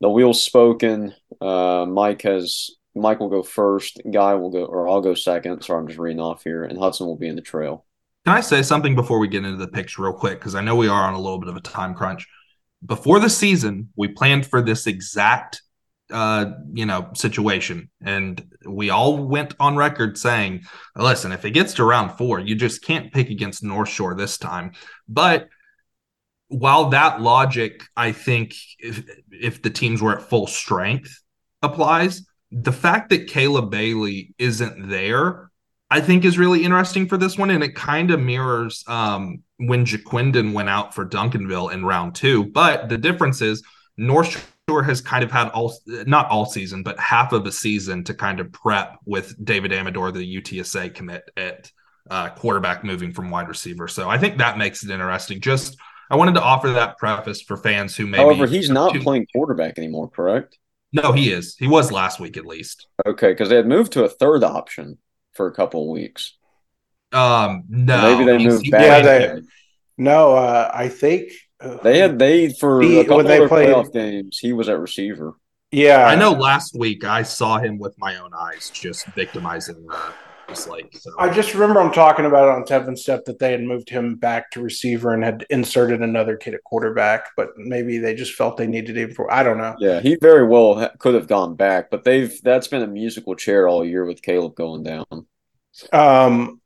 the wheel's spoken. Uh, Mike has Mike will go first. Guy will go, or I'll go second. Sorry, I'm just reading off here, and Hudson will be in the trail. Can I say something before we get into the picks real quick? Because I know we are on a little bit of a time crunch. Before the season, we planned for this exact uh, you know, situation. And we all went on record saying, listen, if it gets to round four, you just can't pick against North Shore this time. But while that logic, I think if, if the teams were at full strength applies, the fact that Caleb Bailey isn't there, I think is really interesting for this one. And it kind of mirrors um, when Ja'Quinden went out for Duncanville in round two. But the difference is North Shore has kind of had all not all season, but half of a season to kind of prep with David Amador, the UTSA commit at uh, quarterback, moving from wide receiver. So I think that makes it interesting. Just I wanted to offer that preface for fans who maybe. However, he's not too, playing quarterback anymore, correct? No, he is. He was last week at least. Okay, because they had moved to a third option for a couple of weeks. Um, no, maybe they moved back. Yeah, they, no, uh, I think uh, they had they for he, a couple when they played playoff games. He was at receiver. Yeah, I know. Last week I saw him with my own eyes, just victimizing uh, just like. So. I just remember I'm talking about it on Tevin Step that they had moved him back to receiver and had inserted another kid at quarterback, but maybe they just felt they needed him for. I don't know. Yeah, he very well could have gone back, but they've that's been a musical chair all year with Caleb going down. Um,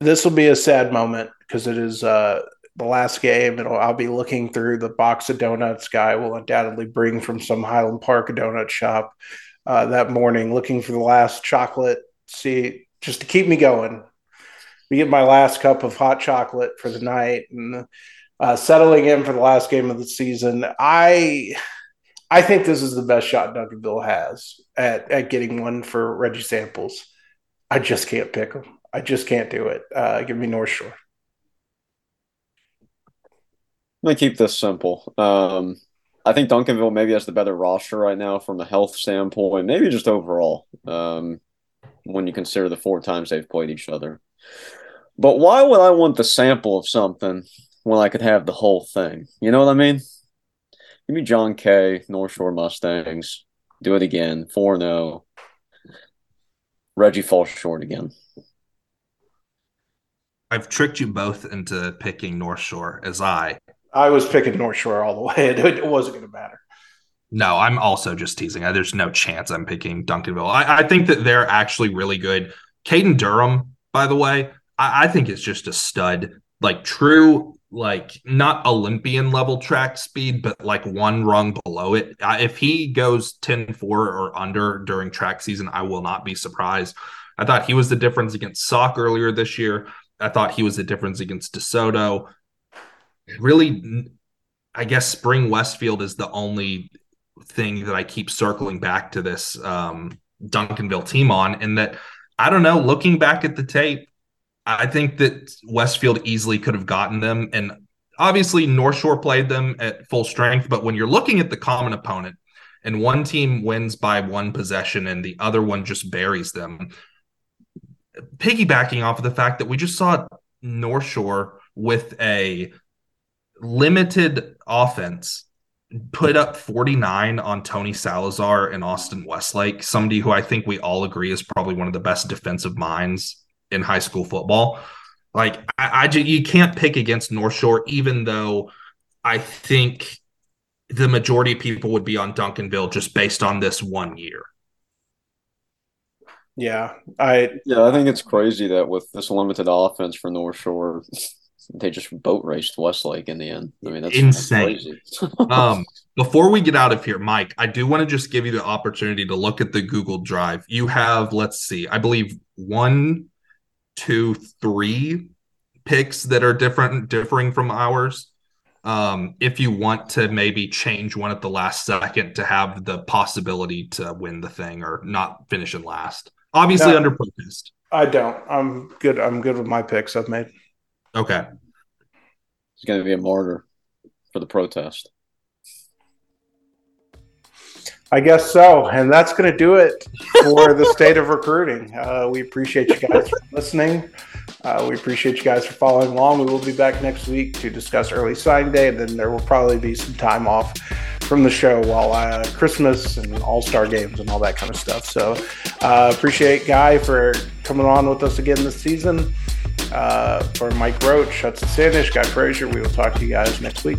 this will be a sad moment because it is uh the last game. It'll I'll be looking through the box of donuts guy will undoubtedly bring from some Highland Park donut shop uh, that morning, looking for the last chocolate. See, just to keep me going. We get my last cup of hot chocolate for the night and uh, settling in for the last game of the season. I I think this is the best shot Duncanville has at, at getting one for Reggie Samples. I just can't pick them. I just can't do it. Uh, give me North Shore. Let me keep this simple. Um, I think Duncanville maybe has the better roster right now from a health standpoint, maybe just overall. Um, when you consider the four times they've played each other. But why would I want the sample of something when I could have the whole thing? You know what I mean? Give me Jon Kay, North Shore Mustangs. Do it again. 4 0. Reggie falls short again. I've tricked you both into picking North Shore as I. I was picking North Shore all the way. It, it wasn't going to matter. No, I'm also just teasing. There's no chance I'm picking Duncanville. I, I think that they're actually really good. Caden Durham, by the way, I, I think is just a stud. Like true, like not Olympian level track speed, but like one rung below it. If he goes 10 4 or under during track season, I will not be surprised. I thought he was the difference against Sauk earlier this year. I thought he was the difference against DeSoto. Really, I guess Spring Westfield is the only thing that I keep circling back to this um, Duncanville team on, and that I don't know. Looking back at the tape, I think that Westfield easily could have gotten them, and obviously North Shore played them at full strength. But when you're looking at the common opponent, and one team wins by one possession and the other one just buries them, piggybacking off of the fact that we just saw North Shore with a limited offense put up 49 on Tony Salazar and Austin Westlake, somebody who I think we all agree is probably one of the best defensive minds in high school football. Like I, I you can't pick against North Shore, even though I think the majority of people would be on Duncanville just based on this one year. Yeah, I yeah, I think it's crazy that with this limited offense for North Shore, they just boat raced Westlake in the end. I mean, that's insane. um, before we get out of here, Mike, I do want to just give you the opportunity to look at the Google Drive. You have, let's see, I believe one, two, three picks that are different, differing from ours. Um, if you want to maybe change one at the last second to have the possibility to win the thing or not finish in last, obviously no, under protest. I don't. I'm good. I'm good with my picks I've made. Okay. He's going to be a martyr for the protest. I guess so. And that's going to do it for the state of recruiting. Uh, we appreciate you guys for listening. Uh, we appreciate you guys for following along. We will be back next week to discuss early sign day, and then there will probably be some time off from the show while uh, Christmas and All Star games and all that kind of stuff. So, uh, appreciate Guy for coming on with us again this season. Uh, for Mike Roach, Hudson Standish, Guy Frazier, we will talk to you guys next week.